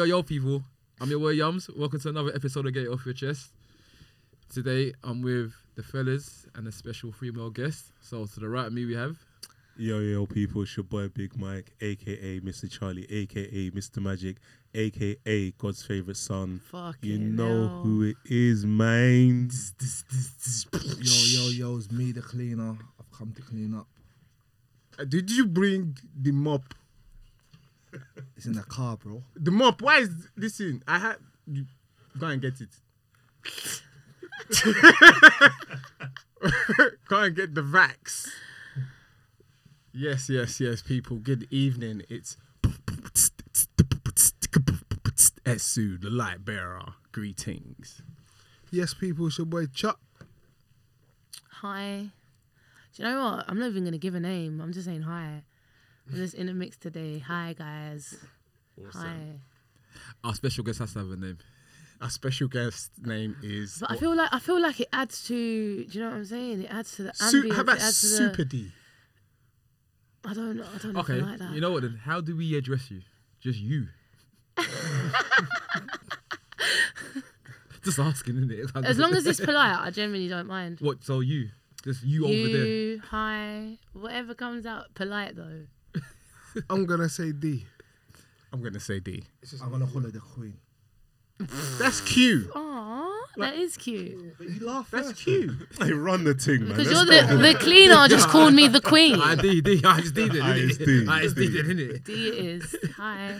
yo, yo, people. I'm your boy Yums. Welcome to another episode of Get It Off Your Chest. Today, I'm with the fellas and a special female guest. So, to the right of me, we have. Yo, yo, people, it's your boy Big Mike, aka Mr. Charlie, aka Mr. Magic, aka God's favorite son. Fucking You know hell. who it is, man. Yo, yo, yo, it's me, the cleaner. I've come to clean up. Uh, Did you bring the mop? It's in the car, bro. The mop. Why is this in? I had you go and get it. go and get the vax. Yes, yes, yes, people. Good evening. It's Esu, the light bearer. Greetings. Yes, people, it's your boy Chuck. Hi. Do you know what? I'm not even gonna give a name. I'm just saying hi. I'm just in a mix today. Hi guys. Hi. Our special guest has to have a name. Our special guest name is. But I feel like I feel like it adds to. Do you know what I'm saying? It adds to the Su- ambience. how about it adds to Super the. D? I don't know. I don't know. Okay, If I like that. you know what then? How do we address you? Just you. Just asking, isn't it? As long as it's polite, I generally don't mind. What, so you? Just you, over there. You, hi, whatever comes out polite though. I'm gonna say D. I'm gonna say D. I'm gonna follow the queen. That's cute. Aw, that is cute. But you laugh That's first. cute. Hey, run the thing, man. Because you're the, the cleaner just called me the queen. I did, did, I just did it, I innit? just did, I just did did. it, innit? D it is. Hi.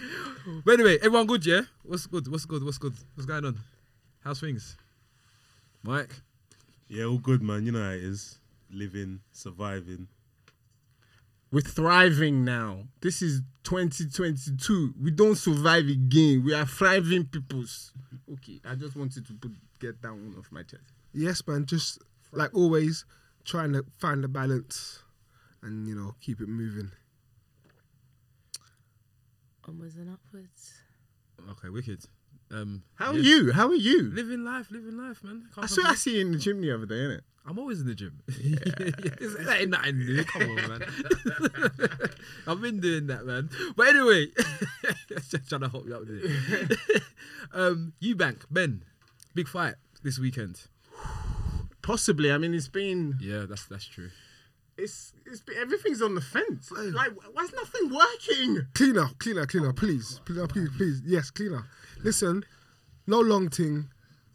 But anyway, everyone good, yeah? What's good? What's good? What's good? What's going on? How's things? Mike? Yeah, all good, man. You know how it is. Living, surviving. We're thriving now. This is 2022. We don't survive again. We are thriving peoples. Okay, I just wanted to put get that one off my chest. Yes, man. Just like always, trying to find the balance and you know keep it moving. Onwards and upwards. Okay, wicked. Um, How are you? How are you? Living life, living life, man. Can't I saw I see you in the gym the other day, innit? I'm always in the gym. It's- that ain't nothing new. Come on, man. I've been doing that, man. But anyway, just trying to help you out with it. um, Eubank, Benn, big fight this weekend. Possibly. I mean, it's been Yeah, that's that's true. it's it's been, everything's on the fence. Like, why's nothing working? Cleaner, cleaner, cleaner. Please, cleaner, please, please. Yes, cleaner. Listen, no long thing.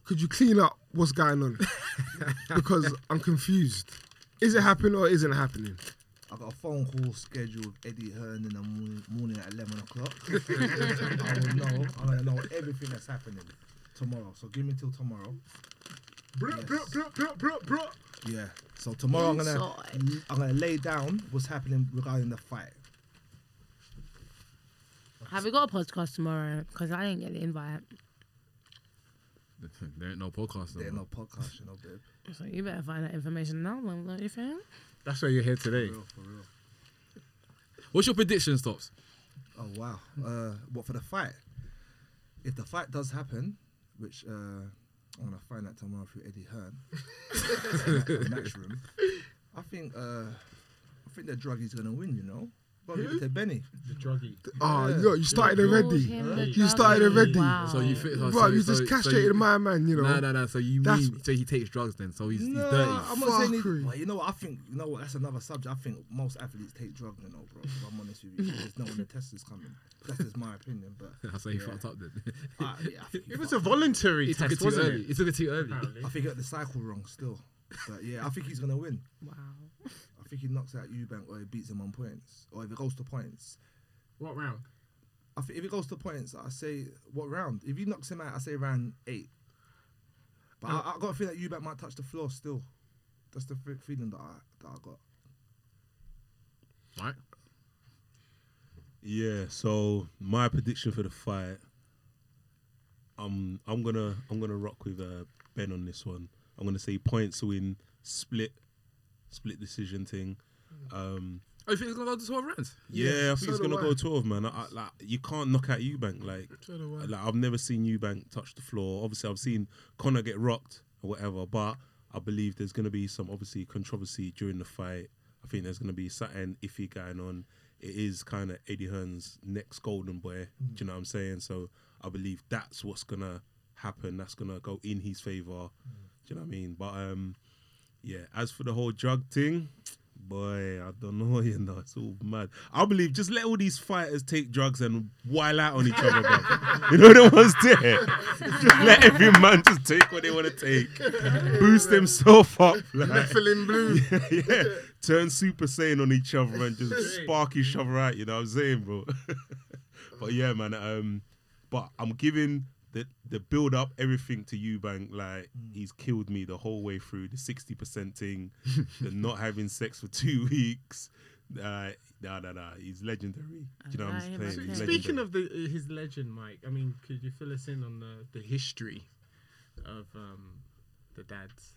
Could you clean up what's going on? because I'm confused. Is it happening or isn't it happening? I got a phone call scheduled with Eddie Hearn in the morning, morning at 11 o'clock. I will know. I'm gonna know everything that's happening tomorrow. So give me till tomorrow. Bro, Yes. bro, bro, bro, bro, bro. Yeah. So tomorrow I'm gonna I'm gonna lay down what's happening regarding the fight. Have we got a podcast tomorrow? Because I didn't get the invite. There ain't no podcast. There's No no podcast, you know, babe. So you better find that information now, then, don't you think? That's why you're here today. For real, for real. What's your prediction, Stops? Oh wow! Uh, what for the fight? If the fight does happen, which uh, I'm gonna find out tomorrow through Eddie Hearn, Matchroom, I think uh, I think the druggy's gonna win. You know, got to to Benny. The druggy. Oh, ah, Yeah. you, you started Called already. him You started already. Wow. So you fit? So, Bro, so, you so, just so castrated you, my man, you know. No, no, no. So you That's- mean so he takes drugs then? So he's, he's No, dirty. I'm not saying. He, Fuckery. well, you know what? I think you know what. That's another subject. I think most athletes take drugs, you know, bro. If I'm honest with you, there's no when the test is coming. That's just my opinion, but I say he yeah. fucked up then. I, yeah, I It was a voluntary he took it too wasn't early. it? He took it too early. I think he got the cycle wrong still. But yeah, I think he's gonna win. Wow. I think he knocks out Eubank or he beats him on points. Or if it goes to points. What round? I think if it goes to points, I say what round? If he knocks him out, I say round eight. But I, I got a feeling that Eubank might touch the floor still. That's the f- feeling that I that I got. Right. Yeah, so my prediction for the fight, I'm I'm gonna I'm gonna rock with uh, Benn on this one. I'm gonna say points win, split, split decision thing. Um, Oh, you think he's gonna go to twelve rounds? yeah, I think so do gonna I. go twelve, man. I, I, like you can't knock out Eubank. Like, So do I. like I've never seen Eubank touch the floor. Obviously, I've seen Conor get rocked or whatever, but I believe there's gonna be some obviously controversy during the fight. I think there's gonna be something iffy going on. It is kind of Eddie Hearn's next golden boy. Do you know what I'm saying? So I believe that's what's gonna happen. That's gonna go in his favor. Do you know what I mean? But um, yeah. As for the whole drug thing, boy, I don't know. You know, it's all mad. I believe just let all these fighters take drugs and while out on each other, bro. You know the ones there. Just let every man just take what they want to take, boost themselves up, like, Feeling blue. yeah, turn Super Saiyan on each other and just spark each other out. You know what I'm saying, bro? but yeah, man. Um, but I'm giving the the build up everything to Eubank. Like he's killed me the whole way through the sixty percent thing, the not having sex for two weeks. Uh, nah, nah, nah. He's legendary. Do you know what I I'm saying? He's okay. Speaking legendary. of the his legend, Mike. I mean, could you fill us in on the, the history of um, the dads?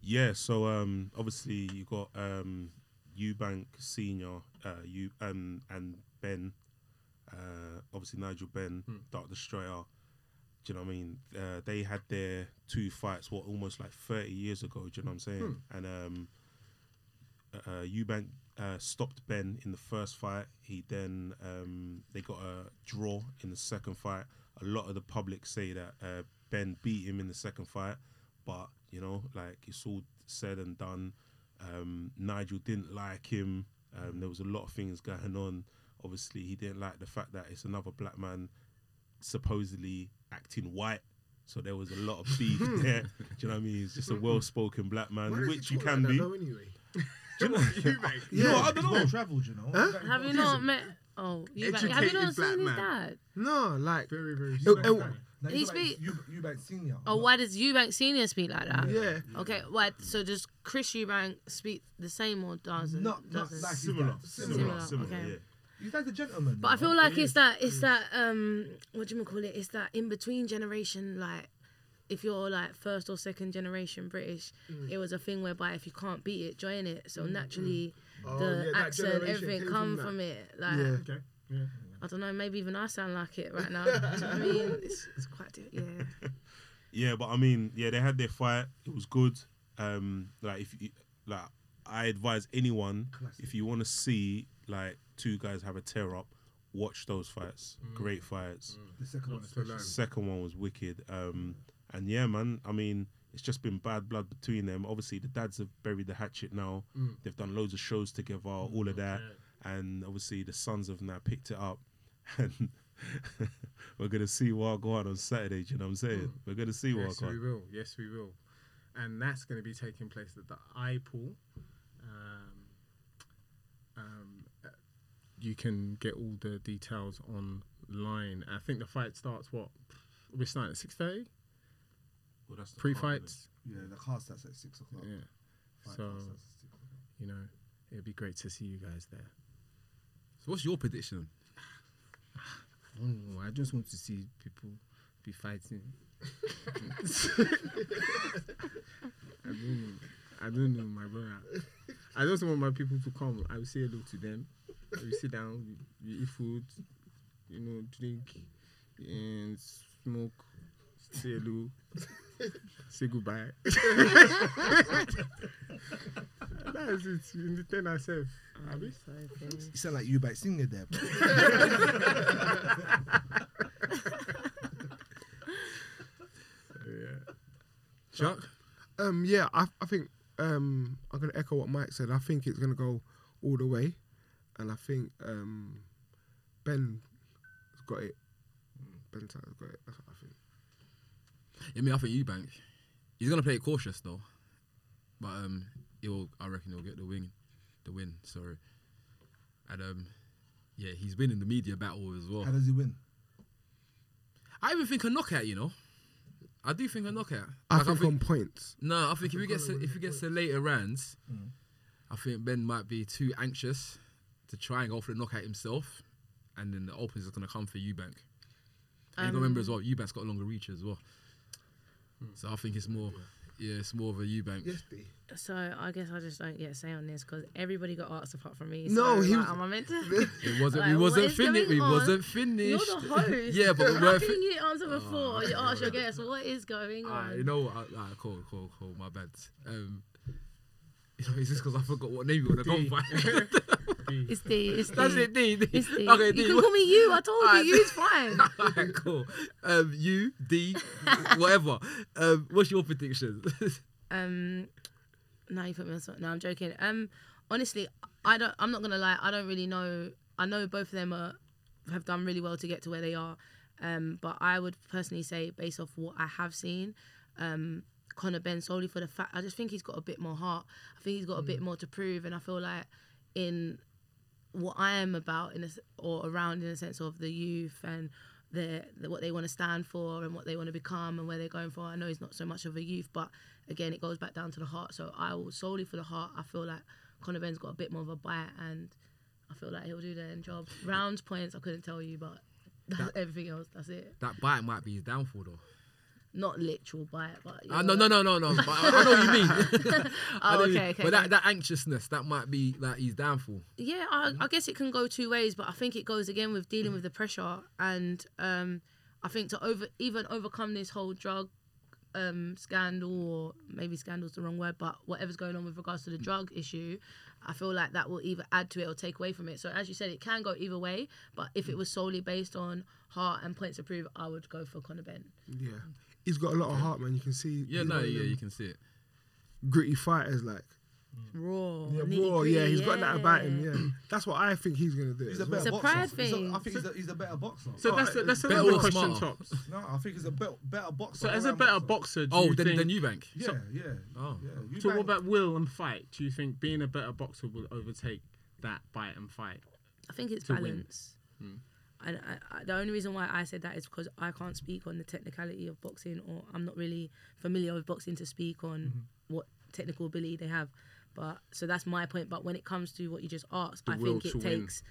Yeah, so um, obviously you got um, Eubank Senior, uh, you um, and Benn, uh, obviously Nigel Benn, Dark Destroyer. Do you know what I mean? Uh, they had their two fights, what almost like thirty years ago. Do you know what I'm saying? And um, uh, Eubank uh, stopped Benn in the first fight. He then um, they got a draw in the second fight. A lot of the public say that uh, Benn beat him in the second fight, but you know, like it's all said and done. Um, Nigel didn't like him. Um, there was a lot of things going on. Obviously, he didn't like the fact that it's another black man supposedly acting white. So there was a lot of beef hmm. there. Do you know what I mean? He's just a hmm. well-spoken black man, which you can be. anyway. Do you know? Yeah, No, I he's don't know. well travelled, you know. Oh, have you not met? Oh, you have you Educated not black seen his dad? No, like Very, very. Oh, strong oh, guy. He you like speak- Eu- Eubank Senior. Oh, why does Eubank Senior speak like that? yeah. Okay, what? So does Chris Eubank speak the same or doesn't? Not, not doesn't? like his Similar, similar, Similar, similar. okay. Yeah. He's like a gentleman. But you I feel know? like it's that it's that um what do you call it? It's that in between generation like if you're like first or second generation British, it was a thing whereby if you can't beat it, join it. So naturally Oh, the yeah, accent, everything come from from, it. Like Yeah. Okay. Yeah. I don't know, maybe even I sound like it right now. Do you know what I mean? It's, it's quite di- yeah. Yeah, but I mean, yeah, they had their fight. It was good. Um, like if you, like, I advise anyone if you want to see like two guys have a tear up, watch those fights. Great fights. the second one. Lots to especially. learn. Second one was wicked. Um, and yeah, man. I mean, it's just been bad blood between them. Obviously, the dads have buried the hatchet now. They've done loads of shows together, all of that, and obviously the sons have now picked it up, and we're gonna see what go on on Saturday. Do you know what I'm saying? We're gonna see what Yes, go we will. Yes, we will. And that's going to be taking place at the iPool. Um, um, uh, you can get all the details online. I think the fight starts what? We're starting at six thirty. Well, that's the Pre card, innit? fights. Yeah, the car starts at six o'clock. Yeah. Fight So car starts at six o'clock. you know, it'd be great to see you guys there. So what's your prediction? I don't know. I just want to see people be fighting. I don't know. I don't know, my brother. I just want my people to come. I will say hello to them. We sit down, we, we eat food, you know, drink and smoke, say hello, say goodbye. That's it. In the ten ourselves. Abi? You sound like Eubank Senior there. bro. Yeah. Chuck? Um, yeah, I, I think um, I'm gonna echo what Mike said. I think it's gonna go all the way, and I think um, Benn has got it. Benn has got it. That's what I think. Yeah, I mean, I think Eubank. He's gonna play it cautious though, but um, he'll. I reckon he'll get the win, the win. Sorry, and um, yeah, he's been in the media battle as well. How does he win? I even think a knockout. You know, I do think a knockout. I Like, think on points. No, I think if he gets to, if he gets to later rounds, I think Benn might be too anxious to try and go for the knockout himself, and then the opens is gonna come for Eubank. And you gotta remember as well, Eubank's got a longer reach as well. So I think it's more, yeah, it's more of a Eubank. Yes, B. So I guess I just don't get a say on this because everybody got asked apart from me. No, so, he like, was- am I meant to? It wasn't. Like, we wasn't finished. going We wasn't finished. You're the host. yeah, but we How weren't. can Fi- you answer before you ask your guest what is going on? Ah, you know what? Ah, cool, cool, cool. My bad. Um, Is this because I forgot what name you want to go by? It's D. It's D. That's it, D. D. It's D. Okay, you can call me you. I told Alright. you. You's fine. Alright, cool. Um, U D, whatever. Um, what's your prediction? Um, no, you put me on spot. No, I'm joking. Um, honestly, I don't. I'm not gonna lie. I don't really know. I know both of them are have done really well to get to where they are. Um, but I would personally say, based off what I have seen, um, Conor Benn solely for the fact I just think he's got a bit more heart. I think he's got a bit mm. more to prove, and I feel like in what I am about in a, or around in a sense of the youth and their, the, what they want to stand for and what they want to become and where they're going for. I know he's not so much of a youth, but again, it goes back down to the heart. So I will solely for the heart. I feel like Conor Benn's got a bit more of a bite, and I feel like he'll do the end job. Rounds points, I couldn't tell you, but that's everything else. That's it. that bite might be his downfall, though. Not literal bite, but Uh, no, no, no, no, no. But I, I know what you mean. I know Oh, what okay, mean. okay. But okay. that, that anxiousness, that might be like his downfall. Yeah, I, I guess it can go two ways, but I think it goes again with dealing with the pressure, and um, I think to over even overcome this whole drug um, scandal, or maybe scandal's the wrong word, but whatever's going on with regards to the drug issue, I feel like that will either add to it or take away from it. So as you said, it can go either way. But if it was solely based on heart and points to prove, I would go for Conor Benn. Yeah, he's got a lot of heart, man. You can see. Yeah, no, yeah, you can see it. gritty fighters like. Raw, Yeah, nitty raw. Yeah, gritty, he's got that about him. Yeah, that's what I think he's gonna do. He's a better It's a boxer. pride He's a- thing. I think he's a, he's a better boxer. So Oh, that's uh, that's better another question, smarter? Tops. No, I think he's a better, better boxer. So as a better boxer, do Oh, you then, think? then Eubank. Yeah, yeah. Oh. yeah. So what about will and fight? Do you think being a better boxer will overtake that bite and fight? I think it's to balance. And I, I, the only reason why I said that is because I can't speak on the technicality of boxing, or I'm not really familiar with boxing to speak on mm-hmm. what technical ability they have. But so that's my point. But when it comes to what you just asked, The I think it to win. takes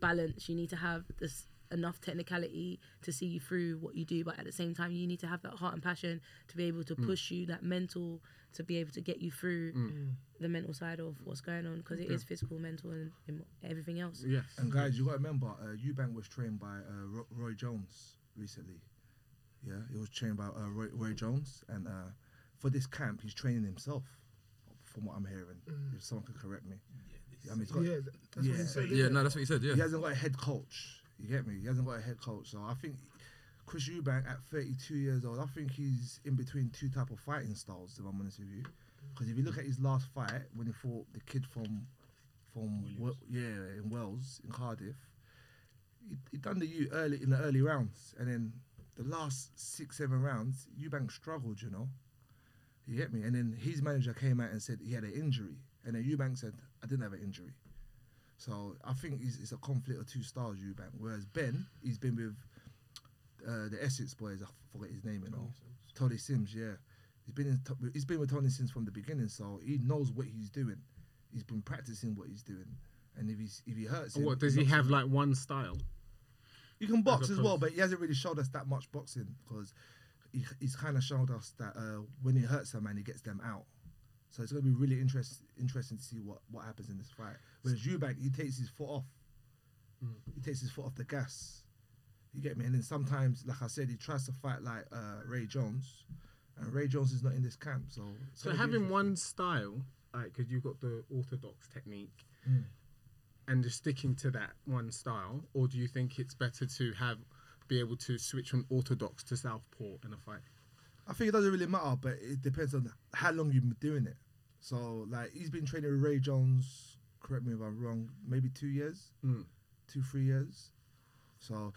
balance. You need to have this enough technicality to see you through what you do, but at the same time, you need to have that heart and passion to be able to push you, that mental to be able to get you through the mental side of what's going on, because it is physical, mental, and, and everything else. Yes. And guys, you got to remember, uh, Eubank was trained by uh, Roy Jones recently. Yeah, he was trained by uh, Roy, Roy Jones, and uh, for this camp, he's training himself. From what I'm hearing, if someone could correct me. I mean, got, Yeah, that's Yeah. what he said. Yeah, no, that's what he said. Yeah. he hasn't got a head coach. You get me? He hasn't got a head coach. So I think Chris Eubank at 32 years old, I think he's in between two type of fighting styles. If I'm honest with you, because if you look at his last fight when he fought the kid from from yeah in Wales in Cardiff, he, he done the U early in the early rounds, and then the last six seven rounds, Eubank struggled. You know, you get me? And then his manager came out and said he had an injury, and then Eubank said I didn't have an injury. So I think it's, it's a conflict of two styles, Eubank. Whereas Benn, he's been with uh, the Essex boys. I forget his name, you know, Tony Sims. Yeah, he's been in, he's been with Tony Sims from the beginning, so he knows what he's doing. He's been practicing what he's doing, and if he's if he hurts him, What does he have him- like one style? He can box as, well, but he hasn't really showed us that much boxing because he, he's kind of showed us that uh, when he hurts a man, he gets them out. So it's going to be really interest, interesting to see what, what happens in this fight. Whereas Eubank, he takes his foot off. He takes his foot off the gas. You get me? And then sometimes, like I said, he tries to fight like uh, Ray Jones, and Ray Jones is not in this camp. So, So having one style, like, because you've got the orthodox technique, Mm. and just sticking to that one style, or do you think it's better to have be able to switch from orthodox to southpaw in a fight? I think it doesn't really matter, but it depends on how long you've been doing it. So, like, he's been training with Ray Jones. Correct me if I'm wrong. Maybe two years, Mm. two three years. So,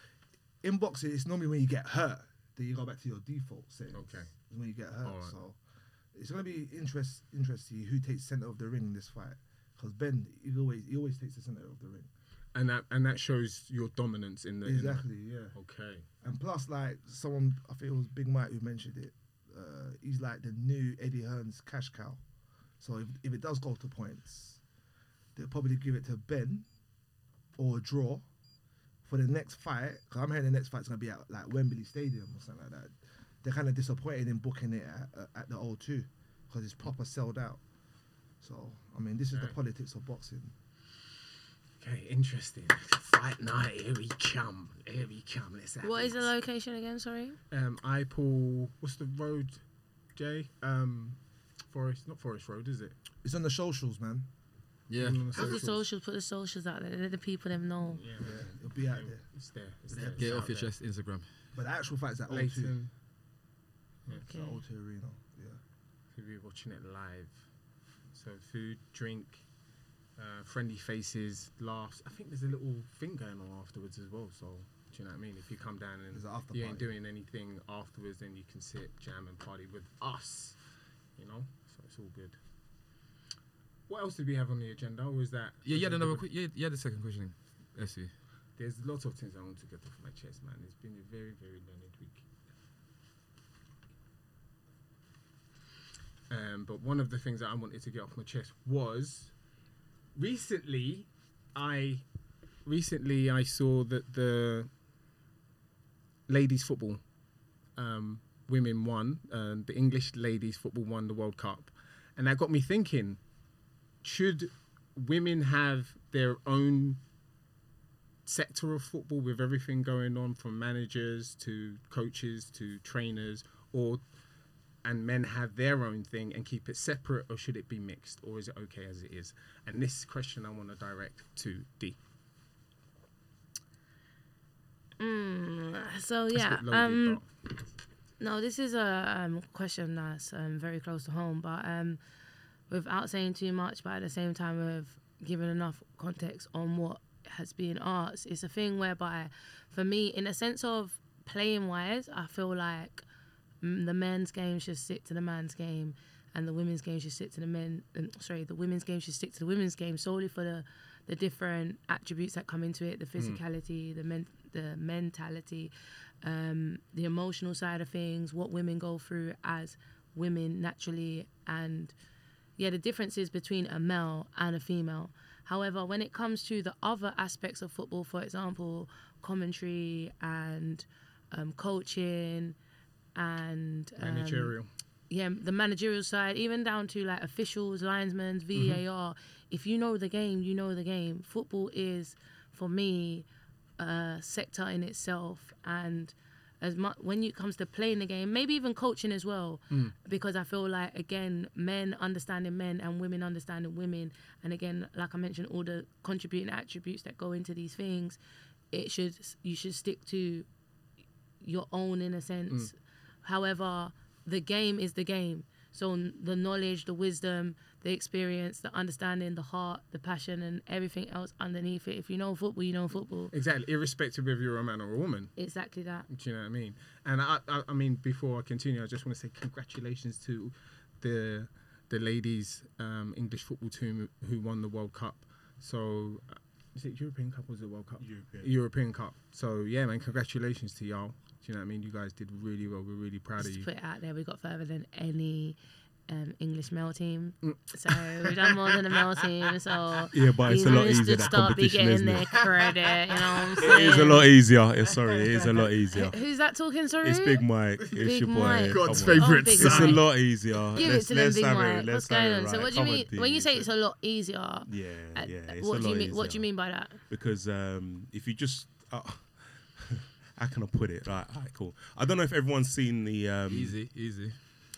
in boxing, it's normally when you get hurt that you go back to your default settings. Okay. It's when you get hurt. Alright. So, it's gonna be interest interesting who takes center of the ring in this fight. Because Benn, he always he always takes the center of the ring. And that and that shows your dominance in the in the- Exactly. Yeah. okay. And plus, like someone, I think it was Big Mike who mentioned it. Uh, he's like the new Eddie Hearn's cash cow. So if, if it does go to points, they'll probably give it to Benn or a draw for the next fight. Because I'm hearing the next fight's gonna be at like Wembley Stadium or something like that. They're kind of disappointed in booking it at, at the O2 because it's proper sold out. So I mean, this is the politics of boxing. Okay, interesting. Fight night, here we come. Here we come. Let's have What is it. the location again? Sorry. Um, I pull. What's the road, Jay? Um, Forest, not Forest Road, is it? It's on the socials, man. Yeah. On the Put the socials. socials, put the socials out there. Let the people them know. Yeah, Yeah, it'll be out there. it's there. It's there. Get it it's off your there. chest, Instagram. But the actual fact is that O2. Leyton. It's the Okay. O2 Arena. Yeah. We'll be watching it live. So food, drink, uh, friendly faces, laughs. I think there's a little thing going on afterwards as well. So do you know what I mean? If you come down and There's an after you ain't doing anything afterwards, then you can sit, jam, and party with us. You know, so it's all good. What else did we have on the agenda? Or was that? Yeah, was you had it another. the- Qu- yeah, the second question. Let's see. There's lots of things I want to get off my chest, man. It's been a very, very learned week. Um, but one of the things that I wanted to get off my chest was recently I recently I saw that the ladies football um, women won uh, the English ladies football won the World Cup. And that got me thinking should women have their own sector of football with everything going on from managers to coaches to trainers or and men have their own thing and keep it separate or should it be mixed or is it okay as it is? And this question i want to direct to d. Mm, so yeah, loaded, um, but- no, this is a um, question that's um, very close to home, but um, without saying too much, but at the same time of giving enough context on what has been asked, it's a thing whereby, for me, in a sense of playing wise, I feel like the men's game should stick to the man's game, and the women's game should stick to the men. Um, sorry, the women's game should stick to the women's game solely for the the different attributes that come into it, the physicality, the men, the mentality, um, the emotional side of things, what women go through as women naturally, and yeah, the differences between a male and a female. However, when it comes to the other aspects of football, for example, commentary and um, coaching and um, managerial yeah, the managerial side, even down to like officials, linesmen, mm-hmm. VAR. If you know the game, you know the game. Football is, for me, a sector in itself, and as much when it comes to playing the game, maybe even coaching as well, mm. because I feel like again, men understanding men and women understanding women, and again, like I mentioned, all the contributing attributes that go into these things, it should you should stick to your own in a sense. Mm. However, the game is the game. So the knowledge, the wisdom, the experience, the understanding, the heart, the passion, and everything else underneath it. If you know football, you know football. exactly irrespective if you're a man or a woman Exactly that. Do you know what I mean? And I, I, I mean, before I continue, I just want to say congratulations to the the ladies um, English football team who won the World Cup. So, uh, is it European Cup or was it World Cup? European. European Cup. So yeah, man, congratulations to y'all. Do you know what I mean? You guys did really well. We're really proud Just of to you. put it out there, we got further than any um, English male team. Mm. So we've done more than a male team. So Yeah, but it's a lot easier should that start be competition, getting isn't their it? credit. You know what I'm saying? It is a lot easier. Yeah, sorry, it is a lot easier. Who's that talking? Sorry. It's Big Mike. It's Big your boy. Mike. God's favourite Oh, Big It's a lot easier. Give let's, it to them, let's Big Mike. it. What's Let's going on? it So what do you mean when you say it's a lot easier? Yeah, uh, yeah. It's what do you lot mean? What do you mean by that? because um, if you just uh, how can I put it? Right, all right, cool. I don't know if everyone's seen the um, Easy, easy.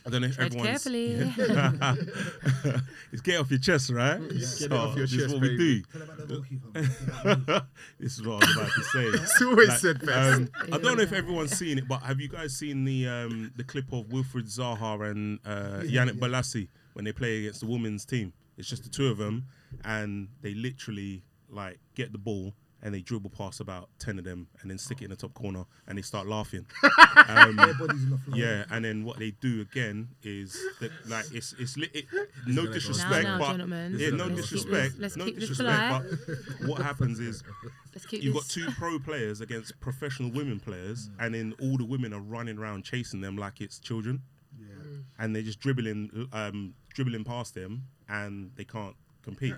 I don't know if Tread everyone's carefully. it's get off your chest, right? Get it So, off your this is what baby. we Tell about the do. this is what I was about to say. It's always Like, said best. um, I don't know if everyone's seen it, but have you guys seen the um, the clip of Wilfried Zaha and uh, Yannick Bolasie when they play against the women's team? It's just the two of them, and they literally like get the ball and they dribble past about ten of them, and then stick it in the top corner, and they start laughing. um, Everybody's on the floor. yeah, and then what they do again is that like it's it's li- it, no disrespect, Now, now, but gentlemen. yeah, no Let's keep disrespect, this- let's no keep this disrespect. But what happens is Let's keep you've got two pro players against professional women players, and then all the women are running around chasing them like it's children, Yeah. and they're just dribbling, um, dribbling past them, and they can't compete.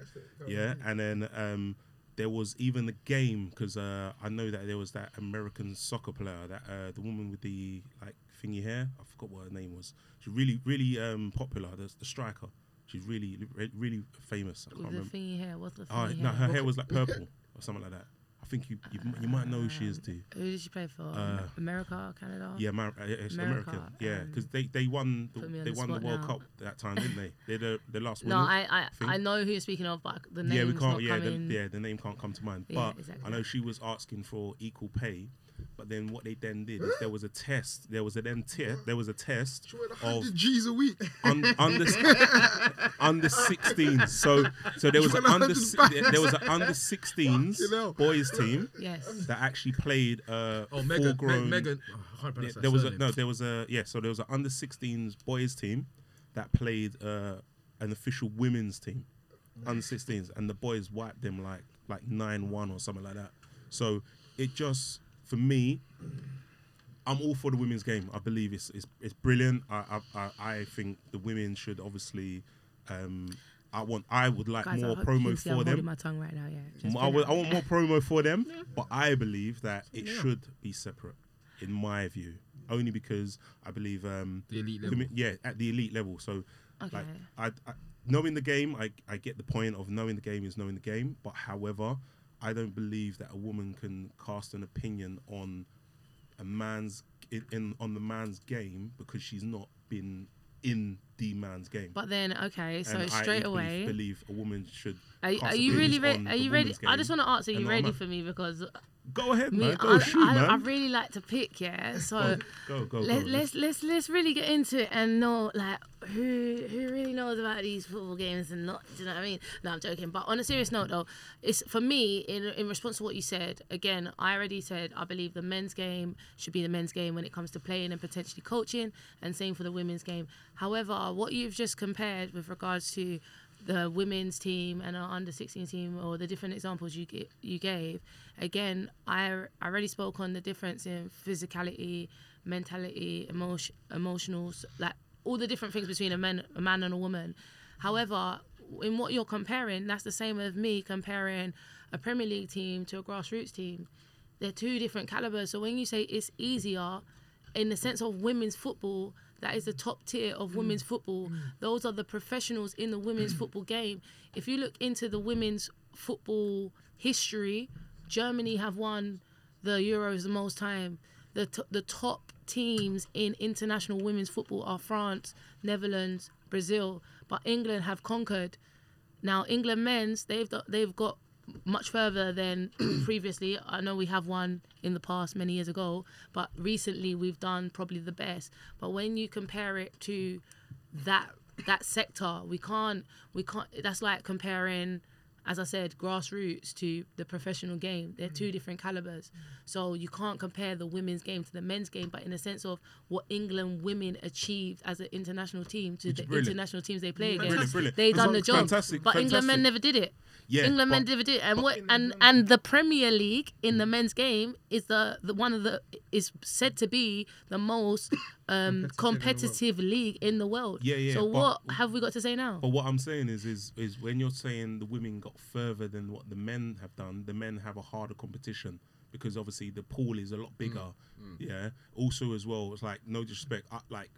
Yeah, and then um, there was even the game because uh, I know that there was that American soccer player, that uh, the woman with the like thingy hair. I forgot what her name was. She's really, really um, popular. The, the striker. She's really, really famous. I can't With the remember. thingy hair, what's the Oh, thingy no, hair? her hair was like purple or something like that. I think you you, you might know who she is too. Who did she play for? Uh, America, Canada. Yeah, Mar- uh, America, American. Yeah, um, because they, they won the, put me on they the won the World now. Cup that time, didn't they? They're the, the last No, winners. I I, think. I know who you're speaking of, but the name's yeah, we can't. not Yeah, the, yeah, the name can't come to mind. Yeah, but exactly. I know she was asking for equal pay. But then what they then did is there was a test. There was a then te- There was a test She went of G's a week. un, under under 16s. So so there was an under si- there was an under 16s Fucking hell. boys team Yes. that actually played uh, Oh, full Megan. grown. Megan. Oh, I can't pronounce there, that there was a no. There was a yeah. So there was an under 16s boys team that played uh, an official women's team, under 16s, and the boys wiped them like like nine one or something like that. So it just for me, I'm all for the women's game. I believe it's it's, it's brilliant. I, I I I think the women should obviously. Um, I want. I would like Guys, more hope promo see I'm for them. my tongue right now. Yeah. Just I, would. I want more promo for them, but I believe that it should be separate, in my view. Only because I believe um, The elite women- level. yeah, at the elite level. So, like, I, I knowing the game, I, I get the point of knowing the game is knowing the game. But however, I don't believe that a woman can cast an opinion on a man's in, in on the man's game because she's not been in the man's game. But then, okay, so And straight equally away, believe a woman should. are, are you really ready? Are you ready? I just want to ask: Are you ready for me? Because Go ahead, me, man. Go I, shoot, I, man. I really like to pick, yeah. So go, go, let, go. let's let's let's really get into it and know like who who really knows about these football games and not. Do you know what I mean? No, I'm joking. But on a serious note, though, it's for me in in response to what you said. Again, I already said I believe the men's game should be the men's game when it comes to playing and potentially coaching, and same for the women's game. However, what you've just compared with regards to the women's team and our under 16 team or the different examples you gi- you gave again I, I already spoke on the difference in physicality mentality emotion emotionals like all the different things between a man a man and a woman. However in what you're comparing that's the same as me comparing a premier league team to a grassroots team. They're two different calibers. So when you say it's easier in the sense of women's football, that is the mm. top tier of mm. women's football. Mm. Those are the professionals in the women's football game. If you look into the women's football history, Germany have won the Euros the most time. The t- the top teams in international women's football are France, Netherlands, Brazil, but England have conquered. Now England men's they've they've got much further than previously. I know we have one in the past many years ago, but recently we've done probably the best. But when you compare it to that that sector, we can't we can't. That's like comparing, as I said, grassroots to the professional game. They're two different calibers. So you can't compare the women's game to the men's game. But in the sense of what England women achieved as an international team to the brilliant. international teams they play Brilliant, against, brilliant. they done the job. Fantastic, but England men never did it. Yeah, England men never did, it. and what and and the Premier League in the men's game is the, the one of the is said to be the most um, competitive league in the world. Yeah, yeah, So but- what have we got to say now? But what I'm saying is, is, is when you're saying the women got further than what the men have done, the men have a harder competition because obviously the pool is a lot bigger. Yeah. Also, as well, it's like no disrespect, I, like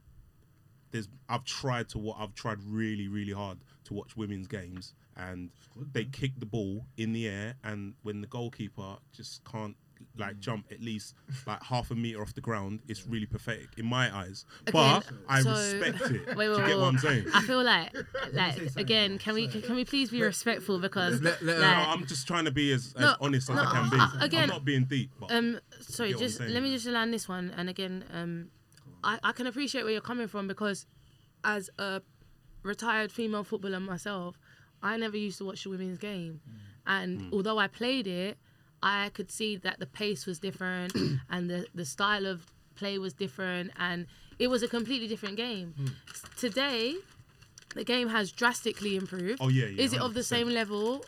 there's I've tried to what I've tried really, really hard to watch women's games, and they kick the ball in the air, and when the goalkeeper just can't like jump at least like half a meter off the ground, it's really pathetic in my eyes. But Again, I respect it. Wait, Do wait, you wait, get what I'm saying? I feel like, like again, can we can, can we please be respectful because Let- let like, No, I'm just trying to be as, as No, honest as no, I can be. again, I'm not being deep. But Um, sorry, get what I'm just let me just land this one. And again, um, I, I can appreciate where you're coming from because as a retired female footballer myself, I never used to watch the women's game. And Mm. although I played it, I could see that the pace was different and the, the style of play was different and it was a completely different game. Mm. Today, the game has drastically improved. Oh, yeah, yeah, Is it of the same level?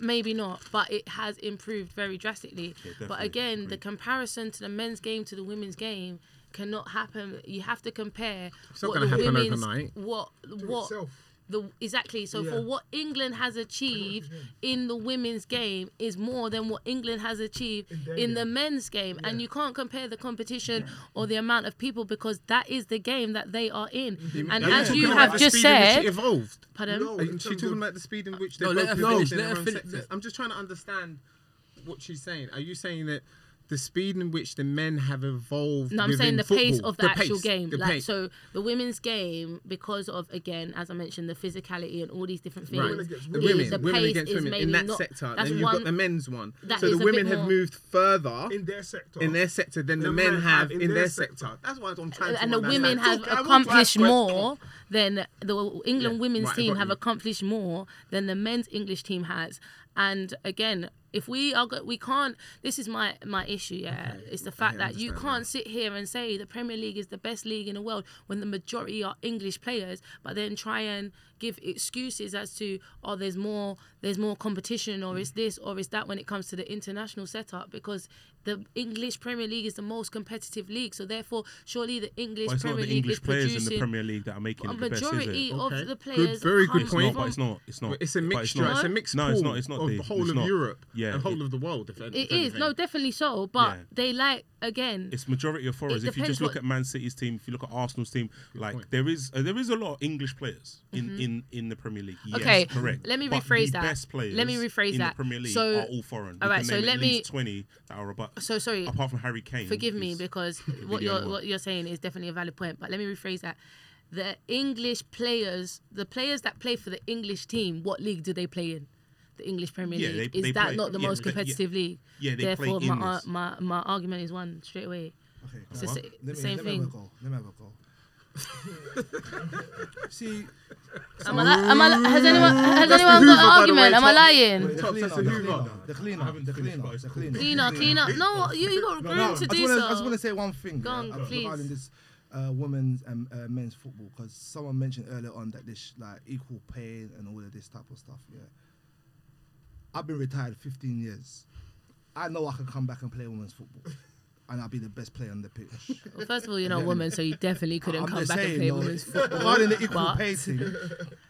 Maybe not, but it has improved very drastically. Yeah, but definitely, again, the comparison to the men's game to the women's game cannot happen. You have to compare It's not what gonna the happen women's overnight. what what itself. The exactly. So Yeah. for what England has achieved in the women's game is more than what England has achieved their in the men's game, and you can't compare the competition or the amount of people because that is the game that they are in. And Are you as you about have just speed it said, evolved. pardon. No. Are you, she talking of- about the speed in which they No, both let her evolved finish, let her own finish, I'm just trying to understand what she's saying. Are you saying that the speed in which the men have evolved? No, I'm saying within the pace of the, actual pace, game. the Like pace. so, the women's game, because of again, as I mentioned, the physicality and all these different things. Right. Women The women, the women pace against is women maybe in that not- sector. that's Then you've one- got the men's one. that so is the a bit women have moved further in their sector. in their sector than the, The men men have have in, their sector. That's why I'm trying to and the women have Talk- I want to accomplished more than the England women's team have accomplished more than the men's English team has. And again, if we are, go- we can't. This is my my issue. Yeah, it's the fact that you can't sit here and say the Premier League is the best league in the world when the majority are English players, but then try and give excuses as to oh there's more there's more competition or it's this or it's that when it comes to the international setup because the English Premier League is the most competitive league so therefore surely the English Well, Premier the League is English players in producing the Premier League that are making a it the best, is it? majority of Okay. the Good- players very good It's point. not, but it's not. It's not. But it's a but mixture. It's, not. a mixed No, pool it's not. It's not. of the, the whole of not. Europe Yeah, and whole it- of the world. If, if It is anything. no, definitely so. But Yeah. they like again. It's majority of foreigners. If you just look at Man City's team, if you look at Arsenal's team, like point. there is uh, there is a lot of English players in in in the Premier League. Yes, Mm-hmm. Okay, correct. let me But rephrase the that. Best players Let me rephrase in that. the Premier League So- are all foreign. all We right, can so let me- twenty that are about. so sorry. apart from Harry Kane. Forgive me because what you're what you're saying is definitely a valid point. But let me rephrase that. The English players, the players that play for the English team, what league do they play in? The English Premier Yeah, League. they- is they that play- not the yeah, most they- yeah. competitive league? Yeah, they play Therefore, in my, ar- this. my my argument is one straight away. Okay, It's the let me, same let thing. have a go. Let me have a go. See, Am I, li- am I, li- has anyone has That's anyone Hoover, got an argument? way, Am I Tom. lying? the Top, cleaner, that's a the cleaner, the cleaner, the cleaner, the cleaner. Cleaner, cleaner. cleaner. No, you, you got No, room no, to I do just wanna, so. I just want to say one thing Go yeah, on, uh, please. regarding this uh, women's and uh, men's football because someone mentioned earlier on that this like equal pay and all of this type of stuff. Yeah, I've been retired 15 years. I know I can come back and play women's football, and I'll be the best player on the pitch. Well, first of all, you're not a woman, so you definitely couldn't I'm come back and saying, play though, women's football. Regarding the equal but, pay thing,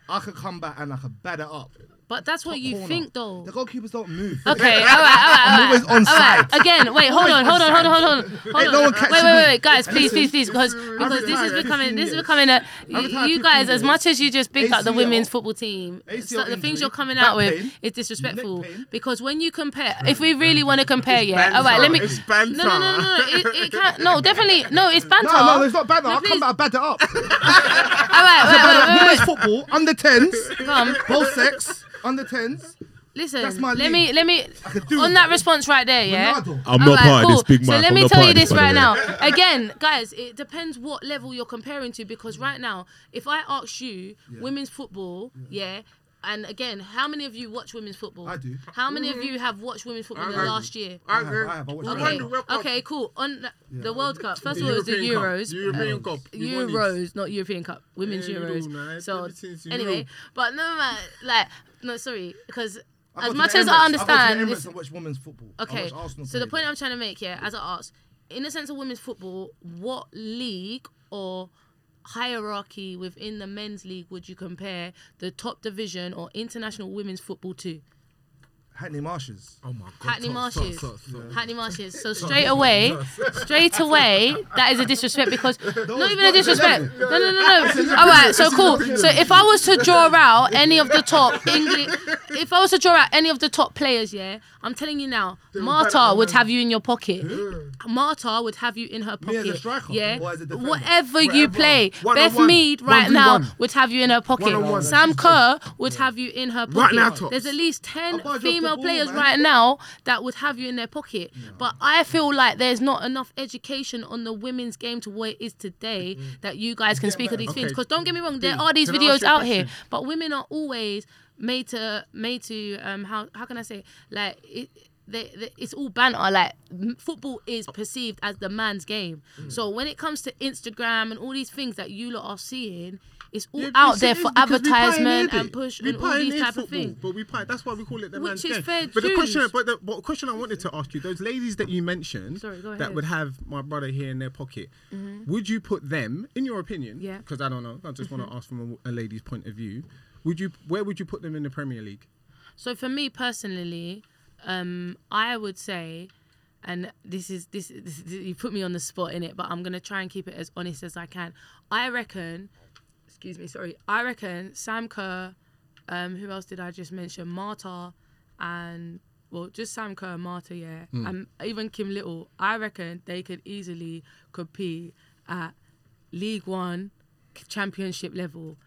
I could come back and I could batter up. But that's what Top you corner. think, though. The goalkeepers don't move. Okay, all right, all right, all right. always on all right. side. Again, wait, hold on, hold on, hold on, hold on, hold Ain't on. no one wait, wait, wait, wait, guys, please, please, please, because because this is becoming this is becoming a I'm you, guys as much as you just picked up the women's football team, so the things you're coming out with is disrespectful because when you compare, if we really want to compare, yeah, all right, let me. it's No, no, no, no, no, it, it can't. No, definitely, no, it's banter. No, no, it's not batter. No, I'll come back and batter up. All right, wait, wait, wait, Women's wait, football, under 10s, wait. Come, both sex, under 10s. listen. That's my let me, league. let me. I could do On it. that response right there, yeah. Ronaldo. I'm not right, part cool. of this big So let I'm me not tell part you of this, this by right the now. Again, guys, it depends what level you're comparing to because right now, if I ask you women's football, yeah. And again, how many of you watch women's football? I do. How many of you have watched women's football in the I last year? I have, I have. I watched Okay, World Cup. okay, cool. On the, the World Cup, first The of all, it was the European Cup. Euros. European Um, Cup. You. Euros, not European Cup, women's Yeah, you Euros. know. So Ever since you anyway, know. but no man, like no, sorry, because I as much as Emirates. I I understand, go to the this, Emirates watch women's football. Okay, watch Arsenal so the point there. I'm trying to make here, as I asked, in the sense of women's football, what league or hierarchy within the men's league would you compare the top division or international women's football to? Hackney Marshes. Oh my god. Hackney stop, stop, Marshes. stop, stop. Hackney Marshes. So straight away, straight away, that is a disrespect because not even a disrespect. No, no, no, no. All right, so cool. So if I was to draw out any of the top English, if I was to draw out any of the top players, yeah, I'm telling you now, Marta would have you in your pocket. Marta would have you in her Me as a pocket. Yeah, or as a defender? whatever you play. Beth. Mead right now would have you in her pocket. One on one. Sam Kerr would have you in her pocket. now, Tops. There's at least ten I'll buy you off the female ball, players man. right now that would have you in their pocket. But I feel like there's not enough education on the women's game to what it is today that you guys can speak of these things. Because don't get me wrong, there are these Can videos ask you out here, but women are always made to made to um how how can I say like it. They, they, it's all banter. Like football is perceived as the man's game. So when it comes to Instagram and all these things that you lot are seeing, it's all Yeah, out there for advertisement and push We and all these pioneered type of things. But we pi- that's why we call it the Which man's is game. fair but the question, but the but question I wanted to ask you, those ladies that you mentioned Sorry, that. Mm-hmm. would have my brother here in their pocket, would you put them, in your opinion? Yeah. Because I don't know, I just Mm-hmm. want to ask from a, a lady's point of view. Would you? Where would you put them in the Premier League? So for me personally, um, I would say, and this is this, this you put me on the spot in it, but I'm gonna try and keep it as honest as I can. I reckon, excuse me, sorry, I reckon Sam Kerr, um, who else did I just mention? Marta, and well, just Sam Kerr, Marta, yeah, Hmm. and even Kim Little, I reckon they could easily compete at League One, Championship level.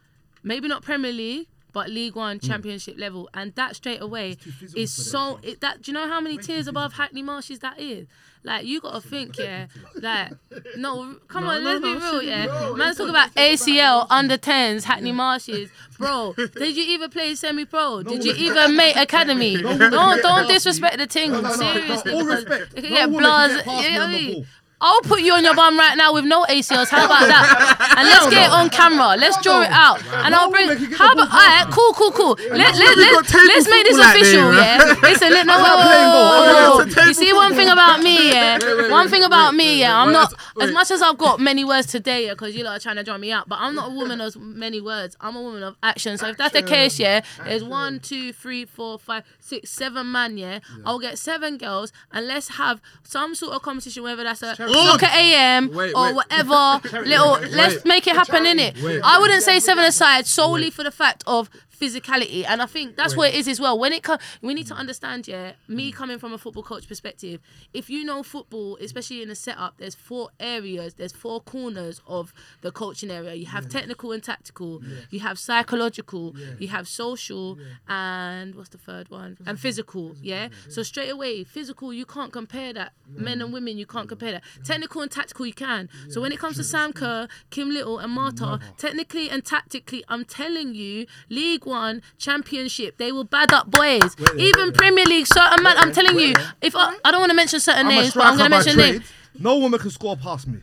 Maybe not Premier League, but League One, Hmm. Championship level, and that straight away is so. It, that do you know how many tiers above Hackney Marshes that is? Like you gotta think, yeah. Like no, come on, let's be real, yeah. Man's talking about ACL under tens, Hackney Marshes, bro. Did you even play semi pro? Did you even make academy? Don't don't disrespect the thing. No, no, no, Seriously, no, all respect. It can get woman blaz. can get past you me know on what I the mean? ball. I'll put you on your bum right now with no ACLs. How about that? And let's get it on camera. Let's draw it out. And I'll bring. woman can get How about? ball Alright, cool, cool, cool. Let let let, let's make this football out there, official. Yeah. Listen, let, no, I'm not playing goal. I'm whoa, whoa, whoa. You see one thing about me, yeah. One thing about me, yeah. I'm not as much as I've got many words today, yeah, because you lot are trying to draw me out. But I'm not a woman of many words. I'm a woman of action. So if that's the case, yeah, there's one, two, three, four, five, six, seven man, yeah. I'll get seven girls and let's have some sort of competition, whether that's a soccer AM Wait, or wait. whatever. Little, let's make it happen in it. I wouldn't say seven aside solely for the fact of physicality and i think that's what it is as well. When it comes we need to understand yeah me mm. coming from a football coach perspective if you know football especially in a setup there's four areas there's four corners of the coaching area. You have technical and tactical. You have psychological. You have social. And what's the third one? And physical. yeah? so straight away physical you can't compare that. Men and women you can't compare that. Technical and tactical you can. So when it comes to sam kerr kim little and marta. technically and tactically i'm telling you league one championship they will bad up boys. Even premier league certain man i'm telling you if i, I don't want to mention certain I'm names but i'm gonna mention trade. names No woman can score past me,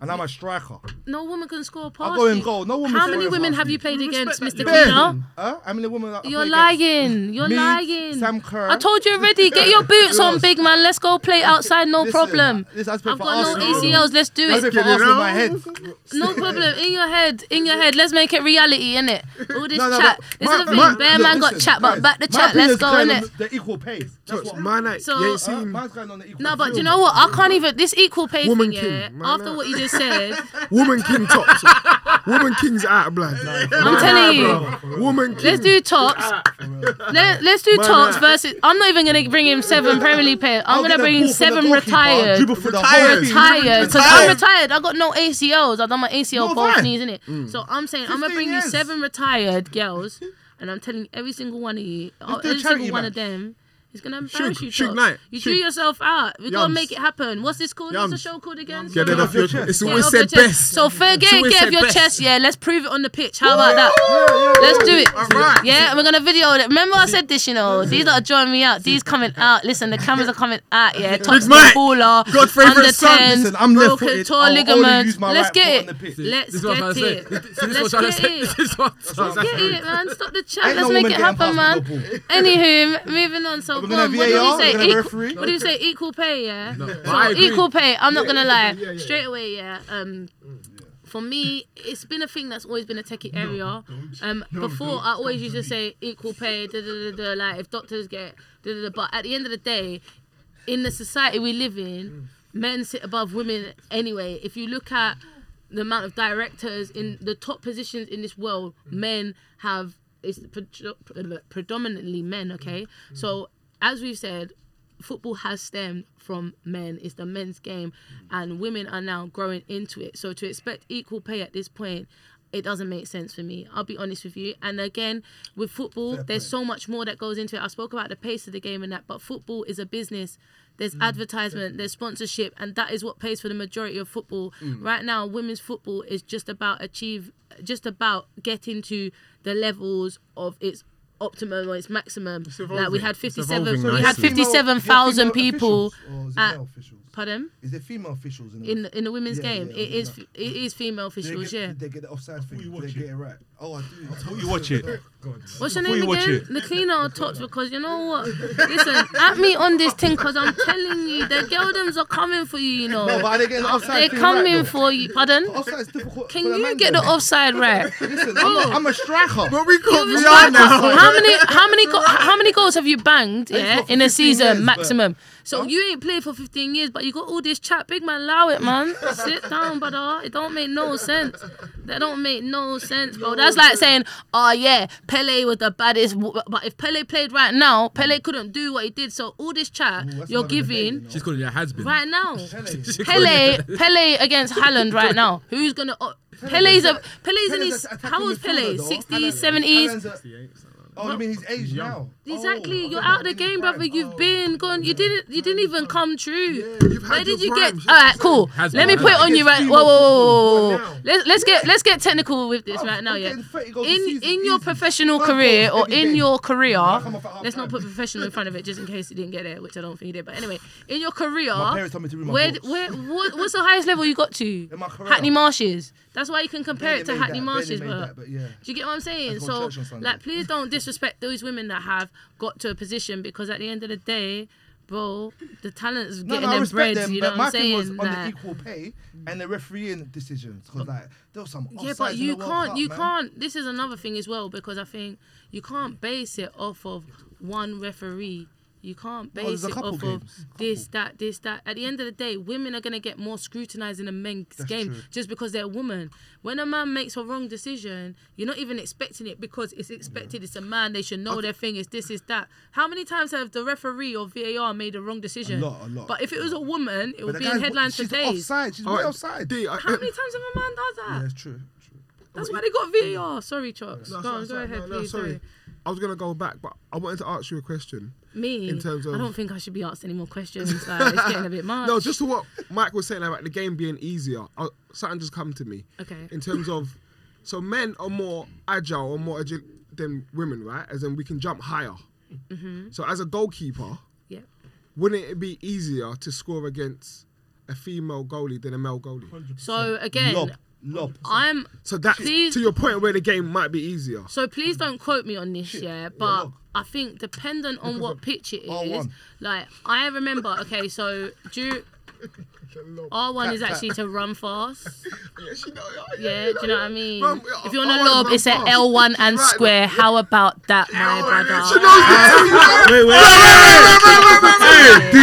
and I'm a striker. no woman can score past go in you. goal. No woman how many women have you played against mr Ben, cleaner huh? How many women? I play You're against? lying. You're Me, lying. Sam Kerr. I told you already. Get your boots on, big man. Let's go play outside. No Listen, problem. this has been I've for got no Arsenal. ACLs. Let's do That's it. it for Arsenal in my head. No problem. In your head. In your head. Let's make it reality, innit? All this No, no, chat. but This my- is the thing. my- Bear Look, man got listen, chat, but guys, back the my chat. Let's opinion's go, going innit? on The equal pace. That's what. man, like, So- you ain't Uh, seen Mine's going on the equal. No, but field. you know what? I can't even. This equal pay Woman thing, king, yeah. man, After nah. what you just said, Woman King tops. Woman King's out of blood. I'm telling you. Woman King. Let's do tops. Let, let's do Man, tops nah. versus. I'm not even gonna bring him seven Premier League players. I'm gonna bring ball in from the seven retired. dribble Retired. Retired, because I'm retired. I got no ACLs. I've done my ACL No, both fine. knees, innit? Mm. So I'm saying I'm gonna 15 bring you seven retired girls, and I'm telling every single one of you, every charity single one of them. Is gonna embarrass Suge- you. Suge Tops. Knight. You drew yourself out. We gotta make it happen. What's this called? What's the show called again? Get Sorry. it off your chest. It's always said best. So fair It's game, get off your best. chest. Yeah, let's prove it on the pitch. How about that? Let's do it. Alright. Yeah, and we're gonna video it. Remember I said this, you know. These are drawing me out. These coming out. Listen, the cameras are coming out. Yeah, top Mike, baller, God's favourite under son. ten, Listen, I'm broken left-footed. toe I'll ligaments. Let's get it. on the pitch. Let's This is what I'm get trying to say. it. This this is what I'm Let's get it. This is what I'm trying Let's get it, man. Stop the chat. Let's no make it happen, man. past the ball. Anywho, moving on. So, We're gonna on. What do VAR, you we're say? gonna Equal- referee. What do you say? Equal pay, yeah. No, So I agree. equal pay. I'm not gonna lie. yeah, yeah. Straight away, yeah. Um, for me, it's been a thing that's always been a techie area. Um, before I always used to say equal pay. Da, da, da, da, like if doctors get, da, da, da, but at the end of the day, in the society we live in, men sit above women anyway. If you look at the amount of directors in the top positions in this world, men have it's pre- predominantly men. Okay, so as we've said, football has stemmed from men. It's the men's game, and women are now growing into it. So to expect equal pay at this point. It doesn't make sense for me. I'll be honest with you. And again, with football, there's so much more that goes into it. I spoke about the pace of the game and that, but football is a business. There's advertisement, there's sponsorship, and that is what pays for the majority of football. Right now, women's football is just about achieve, just about getting to the levels of its optimum or its maximum. Like we had 57, evolving we had 57,000 people. officials, or is it at- Pardon? Is it female officials in the In the, in the women's Yeah, game, yeah, it is yeah. it is female Did officials. get, Yeah. Did they get the offside thing? you Did they get it? it right? Oh, I do. Before you watch it, What's your name you again? The cleaner or tots because you know what? Listen, at me on this thing because I'm telling you, the girldoms are coming for you. You know, No, but are they getting the offside they're coming right, for you. Pardon? Offside's difficult. Can for the you man get the offside right? Listen, I'm, a, I'm a striker. But we got You're a VR striker. now. How many how many go- how many goals have you banged? Yeah, in a season years, maximum. So you ain't played for 15 years, but you got all this chat. Big man, allow it, man. Sit down, brother. It don't make no sense. That don't make no sense, bro. That's like saying, oh yeah, Pele was the baddest. But if Pele played right now, Pele couldn't do what he did. So all this chat Ooh, you're giving you know. She's calling you a has been. right now. Pele, Pele against Haaland right now. Who's gonna? Oh, Pele's a Pele's in his. How old's Pele? midfielder, though. 60s, 70s. Haaland's a- Oh, you mean his age now? Exactly, Oh, you're out of the game, he brother. You've prime. been gone. You didn't. You didn't even come true. you've had Where your did you get? primes. All right, cool. Has Let me put it on you right. Whoa, whoa, whoa, whoa, whoa. now. Let's let's get let's get technical with this I'm- right now. Yeah. getting 30 goals a In season, in your easy. professional Five career or in game. your career, come off at half let's not put professional in front of it just in case you didn't get it, which I don't think you did. But anyway, in your career, My parents told me to read where where what, what's the highest level you got to? In. Hackney Marshes. That's why you can compare it to made Hackney Marshes, bro. that, but yeah. Do you get what I'm saying? So, church on Sunday. like, please don't disrespect those women that have got to a position because at the end of the day, bro, the talent's No, getting no, I them bread. them, You know but what my I'm thing was saying? on Like- the equal pay and the refereeing decisions. Because, like, there was some yeah, but you can't. Cup, you man. can't. This is another thing as well because I think you can't base it off of one referee. You can't oh, base a it off games. of this, that, this, that. At the end of the day, women are gonna get more scrutinized in a men's That's game true. just because they're a woman. When a man makes a wrong decision, you're not even expecting it because it's expected. It's a man. They should know their thing. Is this, is that. How many times have the referee or VAR made a wrong decision? lot, a lot, But if it was a woman, it But would be in guy's- headlines for she's days. offside. She's All way right, offside. D, I- How many times have a man does that? Yeah, that's true. true. That's why they got VAR. Sorry, Chucks. No, go sorry, on, go sorry, ahead, no, no, please. sorry. sorry. I was gonna go back, but I wanted to ask you a question. Me, In terms of, I don't think I should be asked any more questions. Like, it's getting a bit much. No, just to what Mike was saying about the game being easier. I, something just come to me. Okay. In terms of, so men are more agile or more agile than women, right? As in we can jump higher. Mm-hmm. So as a goalkeeper, yeah. wouldn't it be easier to score against a female goalie than a male goalie? So again, Lob. Lob. I'm. So that's Please- to your point where the game might be easier. So please don't quote me on this, yeah. But. I think dependent on what pitch it is, like I remember. Okay, so do. R one is Tap, actually to run fast. Yeah, she know, Yeah, do you know what I mean? Run- if you want R1 to lob, it's at. L one and Right. square. How about that, my brother? She knows the Wait, wait, wait, Hey, D,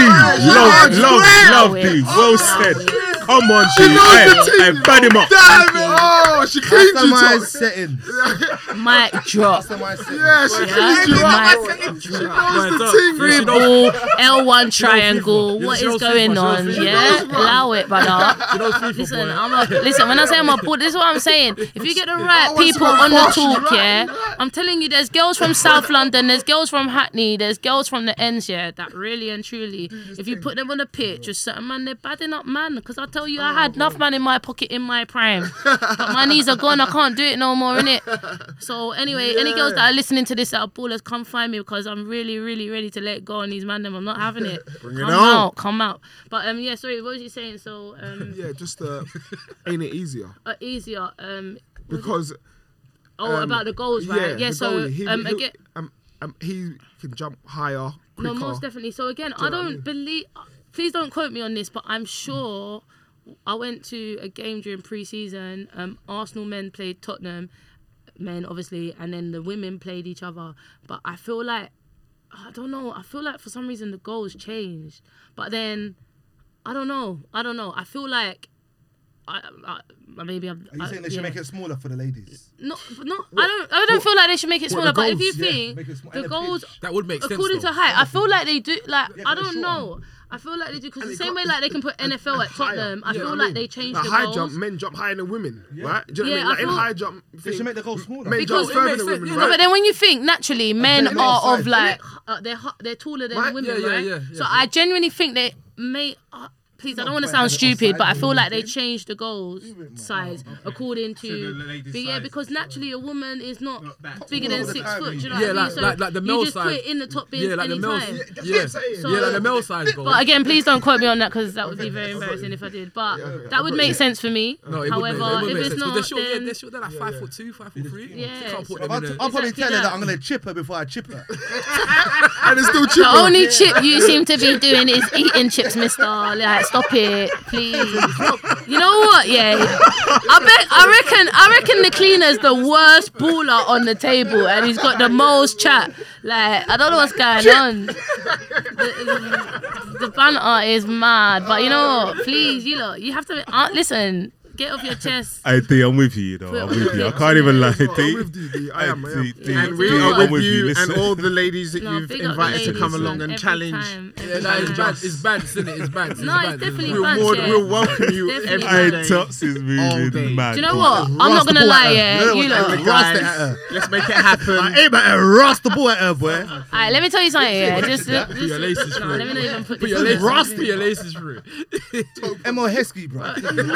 love, love, love, Allow D. it. Well Allow said. it. Come on, knows Hey, hey, bad him up. Damn it! Oh, she cleaned you. Customized Tom. settings. Mic drop. Customized settings. Yeah, she Yeah, cleaned you. mic She knows the Right, team. so- ball, L1 triangle. FIFA. What She is knows going on? Yeah, allow it, brother. You know, FIFA, Listen. I'm a, listen. When I say I'm a bull, this is what I'm saying. If you get the right people on the talk, yeah. I'm telling you, there's girls from South London, there's girls from Hackney, there's girls from the ends, yeah, that really and truly, if you put them on the pitch, just certain man, they're badding up, man. Because I tell you, I had enough man in my pocket in my prime, but my knees are gone. I can't do it no more, innit? So anyway, any girls that are listening to this that are ballers, come find me because I'm really, really ready to let go on these man. Them, I'm not having it. Bring it come on. out, come out. But um, yeah, sorry, what was you saying? So um, Yeah, just uh, ain't it easier? uh, easier. Um, was it- Because oh, um, about the goals, right? Yeah. the so goalie, he, um, again, um, um, he can jump higher, quicker. no, most definitely. So again, Do I what I don't mean? believe. Please don't quote me on this, but I'm sure. I went to a game during pre-season. Um, Arsenal men played Tottenham men, obviously, and then the women played each other. But I feel like I don't know. I feel like for some reason the goals changed. But then I don't know. I don't know. I feel like I, I maybe I'm. Are you I- saying they should yeah. make it smaller for the ladies? No, no, I don't. I don't feel like they should make it what, smaller. the But if you? Yeah, think make it sm- the goals, pitch. That would make sense. according though. to height, I feel like they do. Like Yeah, I don't they're know. I feel like they do because the same got- way like they can put NFL at Tottenham. I feel what like mean? they changed Like the high goals. jump, men jump higher than women, right? Do you know Yeah, what I mean? Like I in feel- high jump, They should make the goal smaller. men Because jump it further than women, yeah. No, right? but then when you think naturally, men they're size, of like uh, they're they're taller than Right? women, Yeah, yeah, right? yeah, so. I genuinely think they may. Uh, please, I don't want to sound stupid, but I feel like they anything. changed the goals size according So to. the But yeah, size because is naturally a woman is not Not bigger than six time, foot. Do you know Yeah, what I mean? like- So like- like the male you just size. put it in the top bins Yeah, like the male. anytime. Yeah, So- yeah, like the male size goal. But again, please don't quote me on that because that would be very embarrassing if I did. But that would make sense for me. No, it would However, make, it would if make it's sense. 'cause not, they're short, yeah, then they're short. They're like five foot two, five foot three. Yeah. You can't put I'll, them in I'll probably Exactly tell her that. that I'm gonna chip her before I chip her. and it's still the only chip you seem to be doing is eating chips, Mister. Like, stop it, please. You know what? Yeah, I bet. I reckon. I reckon the cleaner's the worst baller on the table, and he's got the most chat. Like, I don't know what's going on. the banter is mad. But you know what? Please, you know, you have to uh, listen. Get off your chest. I D, I'm with you, you know. I'm with you. I can't even lie. I'm with you, D. I am. I am. D, D, And we are with you, you. and all the ladies that you've big up the invited to come along and challenge. time, Yeah, every no, it's bad. It's bad, isn't it? It's bad. No, it's definitely We'll, bad, we'll welcome you Definitely every bad. Hey, day. Tops is All day. moving mad. Do you know what? I'm not gonna lie, yeah. You You know what? And Rust it guys, let's make it happen. I aim at her. Rust the ball at her, boy. Alright, let me tell you something. Yeah, just, just Put your laces no, through. let me not even put Put this. your on laces, there. put your laces through. Emile Heskey, bro.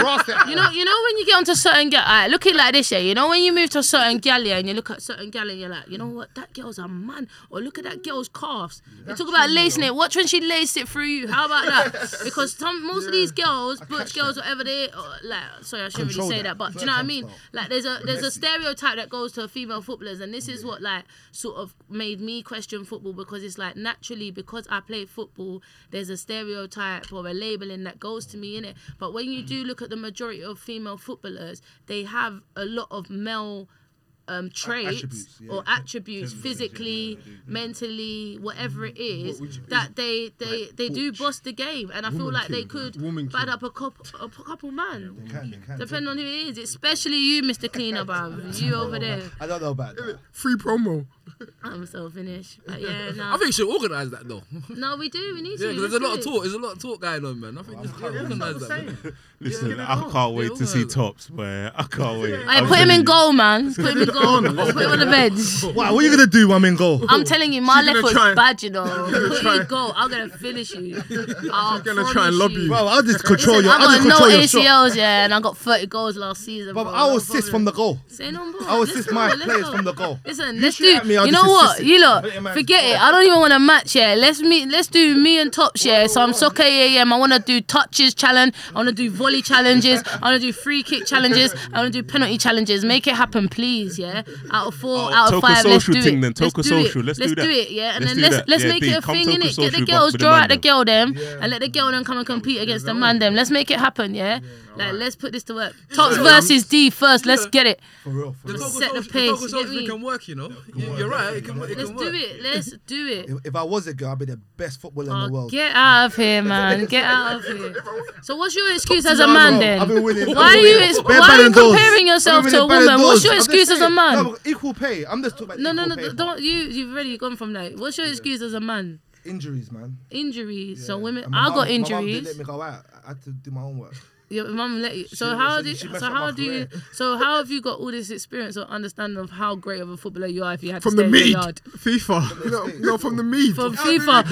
Rust it You know, you know when you get onto certain gal, alright, look it like this, yeah. You know when you move to a certain gal, yeah, and you look at certain gal and you're like, you know what, that girl's a man, or look at that girl's calves. They talk about lacing it. Watch when she laced it through you. How about that? Because some most of these girls, butch girls, whatever they, or like, sorry, I shouldn't really say that. but do you know what I mean? Like, there's a there's a stereotype that goes to female footballers, and this is what like sort of made me question football because it's like naturally because I play football, there's a stereotype or a labeling that goes to me in it. But when you do look at the majority of female footballers, they have a lot of male um, traits attributes, yeah. or attributes physically, mentally, whatever it is that they they they do boss the game, and I feel like they could Woman bad up a couple a couple man. Can, they can. Depending on who it is, especially you, Mr. Cleaner, bruv. You over there. I don't know about that. Free promo. I'm so finished. But yeah, no. I think you should organise that though. no, we do. We need Yeah, to. 'cause there's a lot of talk. There's a lot of talk going on, man. I think just organise that. man. Listen, Yeah, I can't wait to see. Tops, man. I can't wait. Hey, I'm put him in goal, man. Put him in goal. Put him on the bench. Wow, what are you gonna do, when I'm in goal? I'm telling you, my She's left foot's try bad, you know. Put try you and- goal. I'm gonna finish you. I'm gonna try and lob you. Bro, I'll just control Listen, your. I I'll got no. ACLs, yeah, and I got 30 goals last season. Bro, bro. I'll No assist from the goal. Say no more. I'll Let's assist my players from the goal. Listen, let's do. At me, I'll you know what? assist. You lot, Let your man forget it. I don't even want to match. Yeah, let's meet. Let's do me and Tops. Yeah, so I'm soccer AM. I want to do touches challenge. I want to do volley challenges. I want to do free kick challenges. I want to do penalty challenges. Make it happen, please. Yeah, out of four, Oh, out of Toka five. Let's social do thing it. then, Let's do social. it. Let's let's do do it. Yeah, and Let's then let's that. let's Yeah, make B, it a thing Toka in it. Get the girls draw out the girl them, and let the girl them come and compete against the man them. Let's make it happen. Yeah, like let's put this to work. Tops versus D first. Let's get it. For real, for The real. Set the pace, Togo you social get me? can work, you know. You- You're right. It can, it Let's can do work. it. Let's do it. If, if I was a girl, I'd be the best footballer in the Oh, world. get out of here, man. Get out of here. So what's your excuse as a Bro, man I've then? been winning. Why are you winning. ex- why are you comparing yourself to a woman? What's your excuse as a man? No, equal pay. I'm just talking about No, no, equal no. pay Don't you? You've already gone from that. What's your excuse as a man? Injuries, man. Injuries. So women. I mum- got My mum didn't injuries. let me go out. I had to do my own work. Your mum let you. So She- how she- do? So how my do you? So how have you got all this experience or understanding of how great of a footballer you are if you had to From stay the in the yard? FIFA. No, no, from the meat. From FIFA,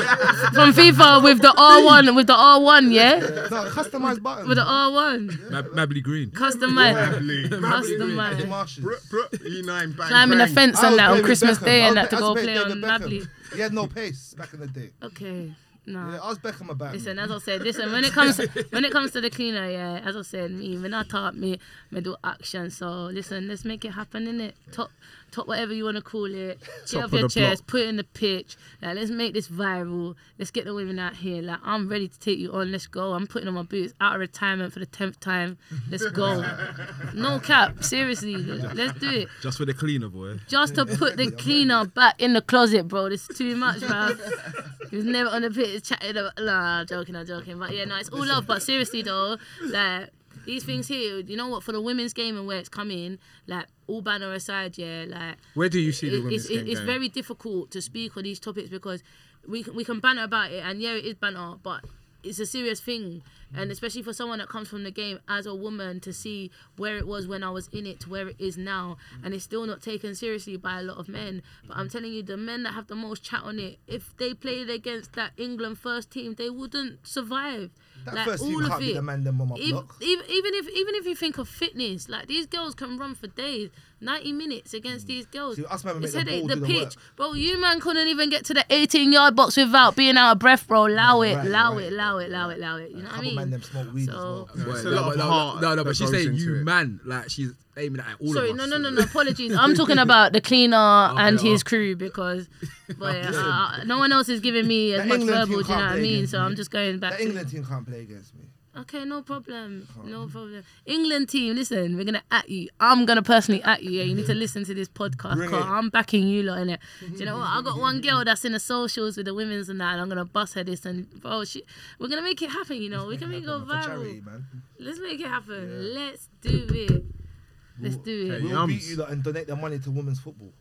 from FIFA with the R one, with the R one, yeah, No, customized button. with the R one, Mab- Mabley Green. customized, customized. Marshes. E9. Climbing the fence I and that on Christmas Day and that to go play on David Mabley. He had no pace back in the day. Okay, no. Yeah, I was Beckham about. Listen, as I said, listen. When it comes, when it comes to the cleaner, yeah, as I said, me when I talk me, me do action. So listen, let's make it happen, innit? Top, top, whatever you wanna call it. Get off of your chest, put it in the pitch. Like, let's make this viral. Let's get the women out here. Like, I'm ready to take you on. Let's go. I'm putting on my boots out of retirement for the tenth time. Let's go. No cap, seriously. Let's do it. Just for the cleaner, boy. Just to put the cleaner back in the closet, bro. This is too much, bro. He was never on the pitch chatting about. Nah, I'm joking, I'm joking. But yeah, no, it's all love. But seriously, though, like these things here, you know what? For the women's game and where it's coming, like all banner aside, yeah, like Where do you see the women's it's, game it's going? very difficult to speak on these topics because we can, we can banter about it, and yeah, it is banter, but it's a serious thing, and especially for someone that comes from the game as a woman to see where it was when I was in it to where it is now, and it's still not taken seriously by a lot of men. But I'm telling you, the men that have the most chat on it, if they played against that England first team, they wouldn't survive. That like first team all of can't be it. the man them my Even, block. even, even if even if you think of fitness, like these girls can run for days, ninety minutes against these girls. See, us man It's make the headache. ball The do the pitch, work. bro. You man couldn't even get to the eighteen yard box without being out of breath, bro. Allow it, allow it, allow it, allow it, allow it. You know what I Couple man them smoke weed as So- well. Boy, It's a no, lot but no, no, no, but she's saying you it. man, like she's aiming at all Sorry, of us. Sorry, no, no, no, no. Apologies. I'm talking about the cleaner and Okay, his crew because, but uh, no one else is giving me as The much England verbal. Do you know what I mean? against So. I'm just going back. The England team can't play against me. Okay, no problem. No problem. England team, listen, we're gonna at you. I'm gonna personally at you. Yeah, you need to mm-hmm. listen to this podcast. Bring 'cause it. I'm backing you lot in it. Do you know what? I got one mm-hmm. girl that's in the socials with the women's and that, and I'm gonna bust her this and bro, she, we're gonna make it happen. You know, we can make it go For charity, viral. man. Let's make it happen. Yeah. Let's do it. Let's do it. Okay, We'll Yums. beat you lot and donate the money to women's football.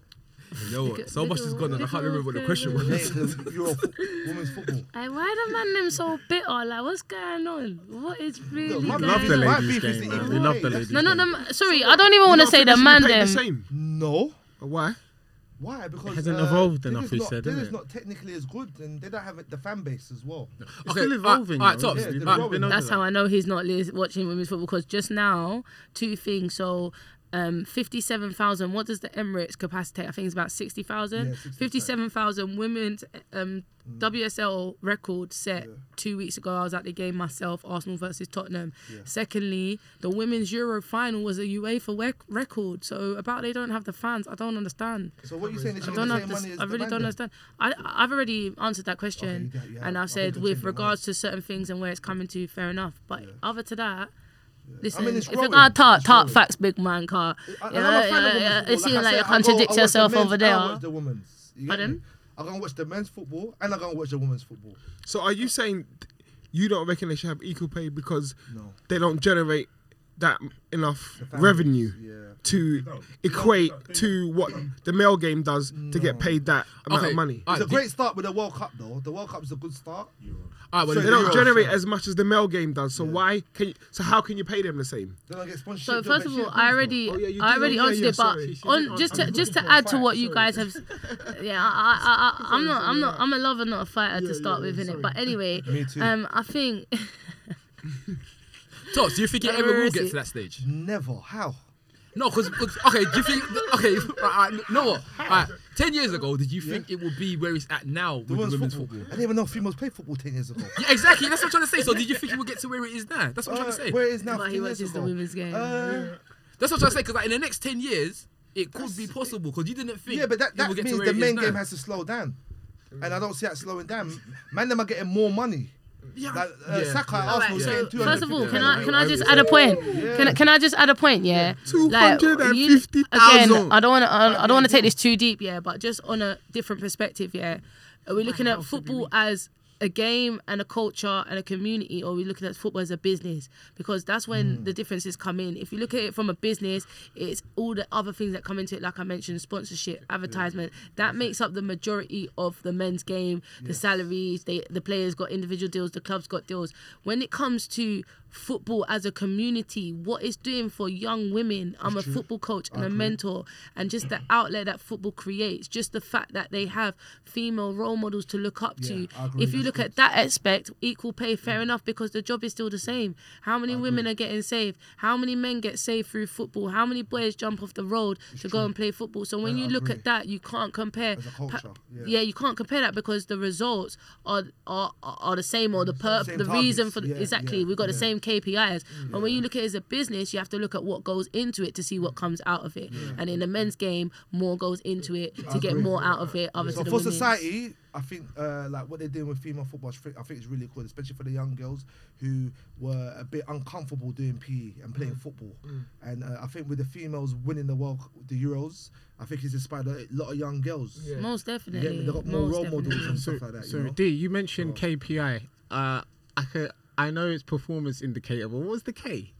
You know what? So much has gone on. I can't remember what the question was. Donate to Euro fo- women's football. Hey, why the man them so bitter? Like, what's going on? What is really Look, my going love the on? My ladies beef is game. the man. equal love the That's- ladies. No, no, game. no. Sorry, I don't even want to say the man they should be paid them. the same. No. Why? Why? Because hasn't uh, evolved enough, just he not, said, They're innit? not technically as good, and they don't have the fan base as well. It's Okay, still evolving. alright, though. alright, Tops, We've they're been growing. over That's that. how I know he's not li- watching women's football because just now, two things. So, um, 57,000. What does the Emirates capacity? I think it's about 60,000. Yeah, 60,000. 57,000 women's um, WSL record set Yeah. two weeks ago. I was at the game myself, Arsenal versus Tottenham. Yeah. Secondly, the women's Euro final was a UEFA rec- record. So, about they don't have the fans, I don't understand. So what are you saying? I don't have this, I really don't then? understand. I I've already answered that question, Okay, and I I've think said with regards to certain things and where it's coming to, fair enough. But other to that, listen, it's if you're growing. gonna talk talk facts, big man, car, I- you and know, I'm a fan of yeah, women's yeah, football. it seems I like you contradict I watch the yourself men's over and I there. watch the women's. You Pardon? me? I'm gonna watch the men's football and I'm gonna watch the women's football. So are you saying you don't reckon they should have equal pay because No. they don't generate that enough The revenue Yeah. to equate to what the male game does to get paid that amount Okay, of money? It's a great start with the World Cup though. The World Cup is a good start. alright, well, They So don't Euros, generate yeah. as much as the male game does. So Yeah. why can you, so how can you pay them the same? Then I get sponsorship. So first of all, I already, Oh, yeah, I already yeah, answered yeah, it, but sorry. On just to just to add to what for you guys have, yeah, I, I, I, I'm not, I'm not. I'm a lover, not a fighter to start with, in it. But anyway, Me too. um, I think Tops, do you think it ever will get it? to that stage? Never. How? No, because okay, do you think? Okay, alright, know what? Alright, ten years ago, did you think it would be where it's at now The the women's women's football. football? I didn't even know females played football ten years ago. Yeah, exactly. That's what I'm trying to say. So, did you think it would get to where it is now? That's what I'm Uh, trying to say. where it is now? but 15 he years watches the women's game. Uh, That's what I'm trying to say. Because like, in the next ten years, it could be possible. Because you didn't think. yeah, but that, that would means the it is main now. game has to slow down, and I don't see that slowing down. Man, them are getting more money. Yeah, Like uh, yeah, Saka yeah. Arsenal Alright, is so first of all, can million. I can I just add a point? Can I, can I just add a point? Yeah, Like, you- 250,000. Again, I don't want to I, I don't want to take this too deep. Yeah, but just on a different perspective. Yeah, are we looking at football as a game and a culture and a community, or we're we looking at football as a business? Because that's when Hmm. the differences come in. If you look at it from a business, it's all the other things that come into it, like I mentioned, sponsorship, advertisement. That makes up the majority of the men's game. The salaries, they the players got individual deals, the clubs got deals. When it comes to football as a community, what it's doing for young women. I'm a football coach and a mentor, and just the outlet that football creates, just the fact that they have female role models to look up to. Yeah, agree, If you that's look at that aspect, equal pay, fair mm. enough, because the job is still the same. How many women are getting saved? How many men get saved through football? How many boys jump off the road to go and play football? So when Yeah, you I look agree. at that, you can't compare. As a culture, yeah. yeah, you can't compare that because the results are are, are the same or the mm. per, Same the reason for yeah, exactly yeah, we've got the same KPIs. But when you look at it as a business, you have to look at what goes into it to see what comes out of it. And in the men's game, more goes into it to get agree. more out of it. Other So for women's. society, I think uh, like what they're doing with female football, I think- it's really cool, especially for the young girls who were a bit uncomfortable doing PE and playing football. And uh, I think with the females winning the world, the Euros, I think it's inspired a lot of young girls. most definitely. get me? They got more most role models definitely. and So, stuff like that. so you know? D, you mentioned KPI. Uh, I could, I know it's performance indicator, but what was the K?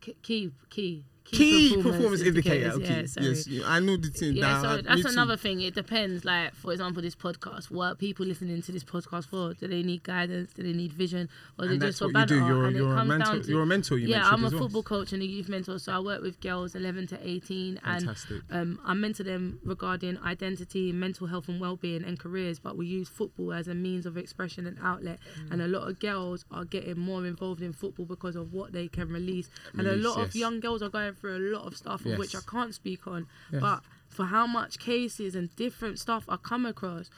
K- key key Key performance, indicator. indicators, Okay. Yeah, yes, you- I know the thing. Yeah, that so that's another thing. It depends. Like, for example, this podcast. What are people listening to this podcast for? Do they need guidance? Do they need vision? Or And just for what you do. You're, and it you're a comes mentor. down to You're a mentor. You yeah, I'm a well. football coach and a youth mentor. So I work with girls 11 to 18, Fantastic. and um, I mentor them regarding identity, mental health, and well-being and careers. But we use football as a means of expression and outlet. Mm. And a lot of girls are getting more involved in football because of what they can release. And a Release, lot of young girls are going through a lot of stuff of which I can't speak on. Yes. But for how much cases and different stuff I come across.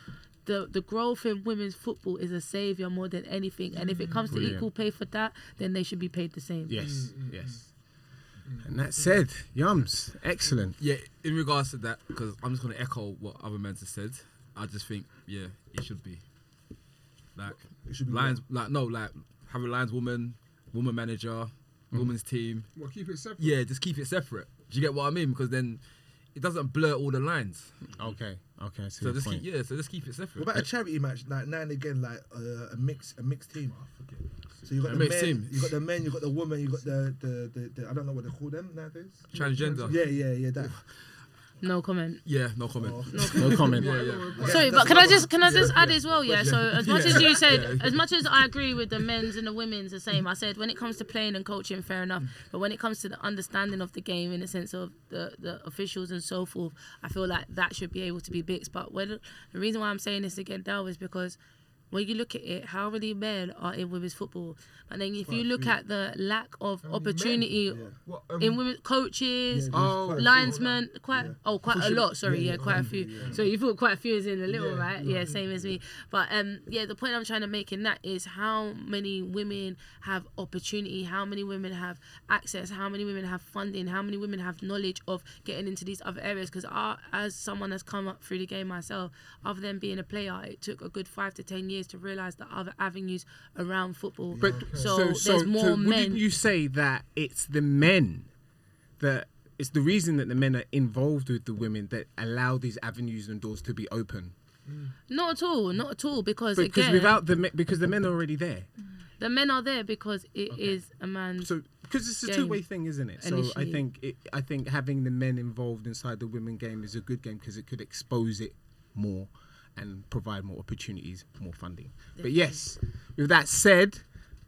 The, the growth in women's football is a savior more than anything, and if it comes to equal pay for that, then they should be paid the same. Yes, mm, mm, yes. Mm. And that said, Yums, excellent. Yeah, in regards to that, because I'm just gonna echo what other men have said. I just think, yeah, it should be like It should be lions, like no, like have a lions woman, woman manager, women's team. Well, keep it separate. Yeah, just keep it separate. Do you get what I mean? Because then it doesn't blur all the lines. Okay, okay. So just point. keep yeah, so just keep it separate. What about a charity match? Like now and again, like uh, a mix, a mixed team. So you got A the mixed men, team. you got the men, you got the woman, you got the the, the, the I don't know what they call them nowadays. Transgender. Yeah, yeah, yeah. That. No comment. Yeah, no comment. Oh. No comment. Yeah, yeah. Sorry, but can I just can I just add as well? Yeah. So as much as you said, Yeah. as much as I agree with the men's and the women's the same, I said when it comes to playing and coaching, fair enough. But when it comes to the understanding of the game in the sense of the the officials and so forth, I feel like that should be able to be mixed. But when the reason why I'm saying this again, Dal, is because when you look at it, how many men are in women's football? And then if you look at the lack of opportunity What, um, in women coaches, Oh, linesmen, quite oh quite a lot. Sorry, yeah, yeah, yeah, quite a few. yeah. So you thought quite a few is in a little, Yeah, right? yeah, Yeah, same as me. But um, yeah, the point I'm trying to make in that is how many women have opportunity, how many women have access, how many women have funding, how many women have knowledge of getting into these other areas. Because as someone that's come up through the game myself, other than being a player, it took a good five to ten years to realize the other avenues around football. But So so, there's more so men- wouldn't you say that it's the men that it's the reason that the men are involved with the women that allow these avenues and doors to be open? Mm. Not at all, not at all. Because Because again, without the because the men are already there. the men are there because it is a man's So because it's a two way thing, isn't it? So I think it, I think having the men involved inside the women game is a good game because it could expose it more and provide more opportunities, more funding. But yes, with that said,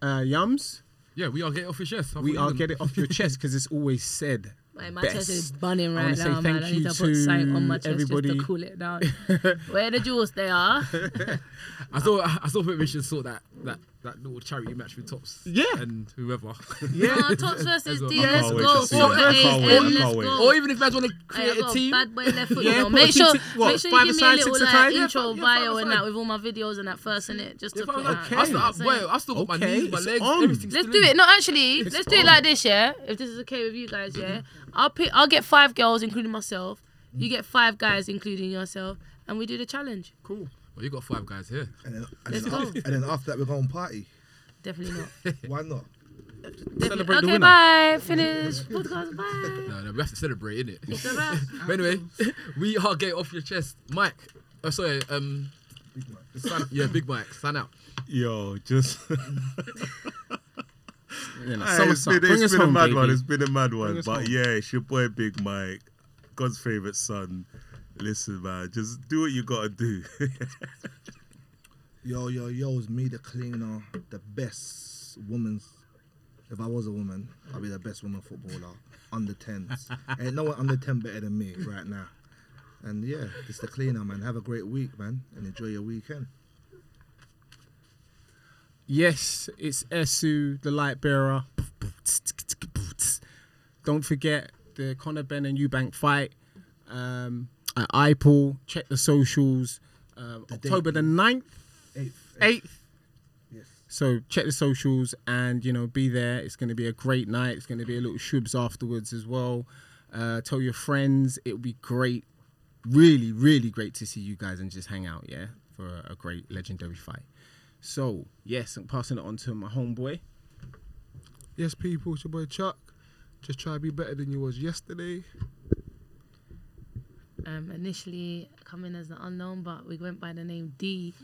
uh, Yums, Yeah, we are getting off your chest. I we are you get it off your chest because it's always said. Like, my best. chest is burning I right wanna say now, man. thank I need you to put something on my to chest just everybody. to cool it down. Where the jewels they are. I thought I still think we should sort that that that little charity match with Tops. Yeah. and whoever. No, Tops versus well. D. I Let's go. to Soccer that. I can't wait, I let's can't wait. go. or even if man's want to Hey, create a team. bad boy left foot. Yeah, you know. put Make sure, ti- what, make sure you five give me a aside, little six like? Yeah, intro yeah, bio and that with all my videos and that first in it, just to I put was that. Okay. I still, I, That's it. boy, I still got my Okay, knees, my it's legs, on. Let's do it. No, actually, let's do it like this, yeah. If this is okay with you guys, yeah. I'll pick. I'll get five girls, including myself. You get five guys, including yourself, and we do the challenge. Cool. Well, you got five guys here. And then, and, Let's then go. after, and then after that, we're going party. Definitely not. Why not? Definitely. Celebrate the okay, winner. bye. Finish. Podcast. Bye. No, no, we have to celebrate, innit? It's a wrap. but anyway, we are getting off your chest, Mike. Oh, sorry, um, San, yeah, Big Mike, sign out. Yo, just You know, Aye, summer it's sun. been, Bring it's us been a home, mad one. It's been a mad one. But home. yeah, it's your boy Big Mike, God's favorite son. Listen, man, just do what you gotta do. Yo, yo, yo, it's me, the cleaner, the best woman's. If I was a woman, I'd be the best woman footballer. Under 10s. Ain't no one under 10 better than me right now. And yeah, it's the cleaner, man. Have a great week, man. And enjoy your weekend. Yes, it's Esu, the light bearer. Don't forget the Conor Benn and Eubank fight um, at IPOL. Check the socials. Um, October the 9th, Eighth. 8th. Yes. So check the socials and you know be there. It's going to be a great night. It's going to be a little shubs afterwards as well. Uh, tell your friends. It'll be great. Really, really great to see you guys and just hang out. Yeah, for a, a great legendary fight. So yes, I'm passing it on to my homeboy. Yes, people, it's your boy Chuck. Just try to be better than you was yesterday. Um, initially coming as the unknown, but we went by the name D.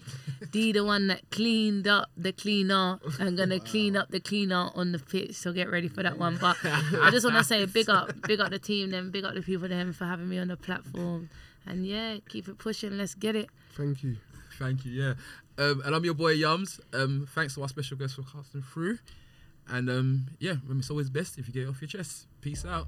D, the one that cleaned up the cleaner and gonna clean up the cleaner on the pitch. So get ready for that one. But I just want to say big up, big up the team, then big up the people then for having me on the platform. And yeah, keep it pushing. Let's get it. Thank you. Thank you, yeah. Um, and I'm your boy Yums. Um, thanks to our special guest for casting through. And um, yeah, remember it's always best if you get it off your chest. Peace out.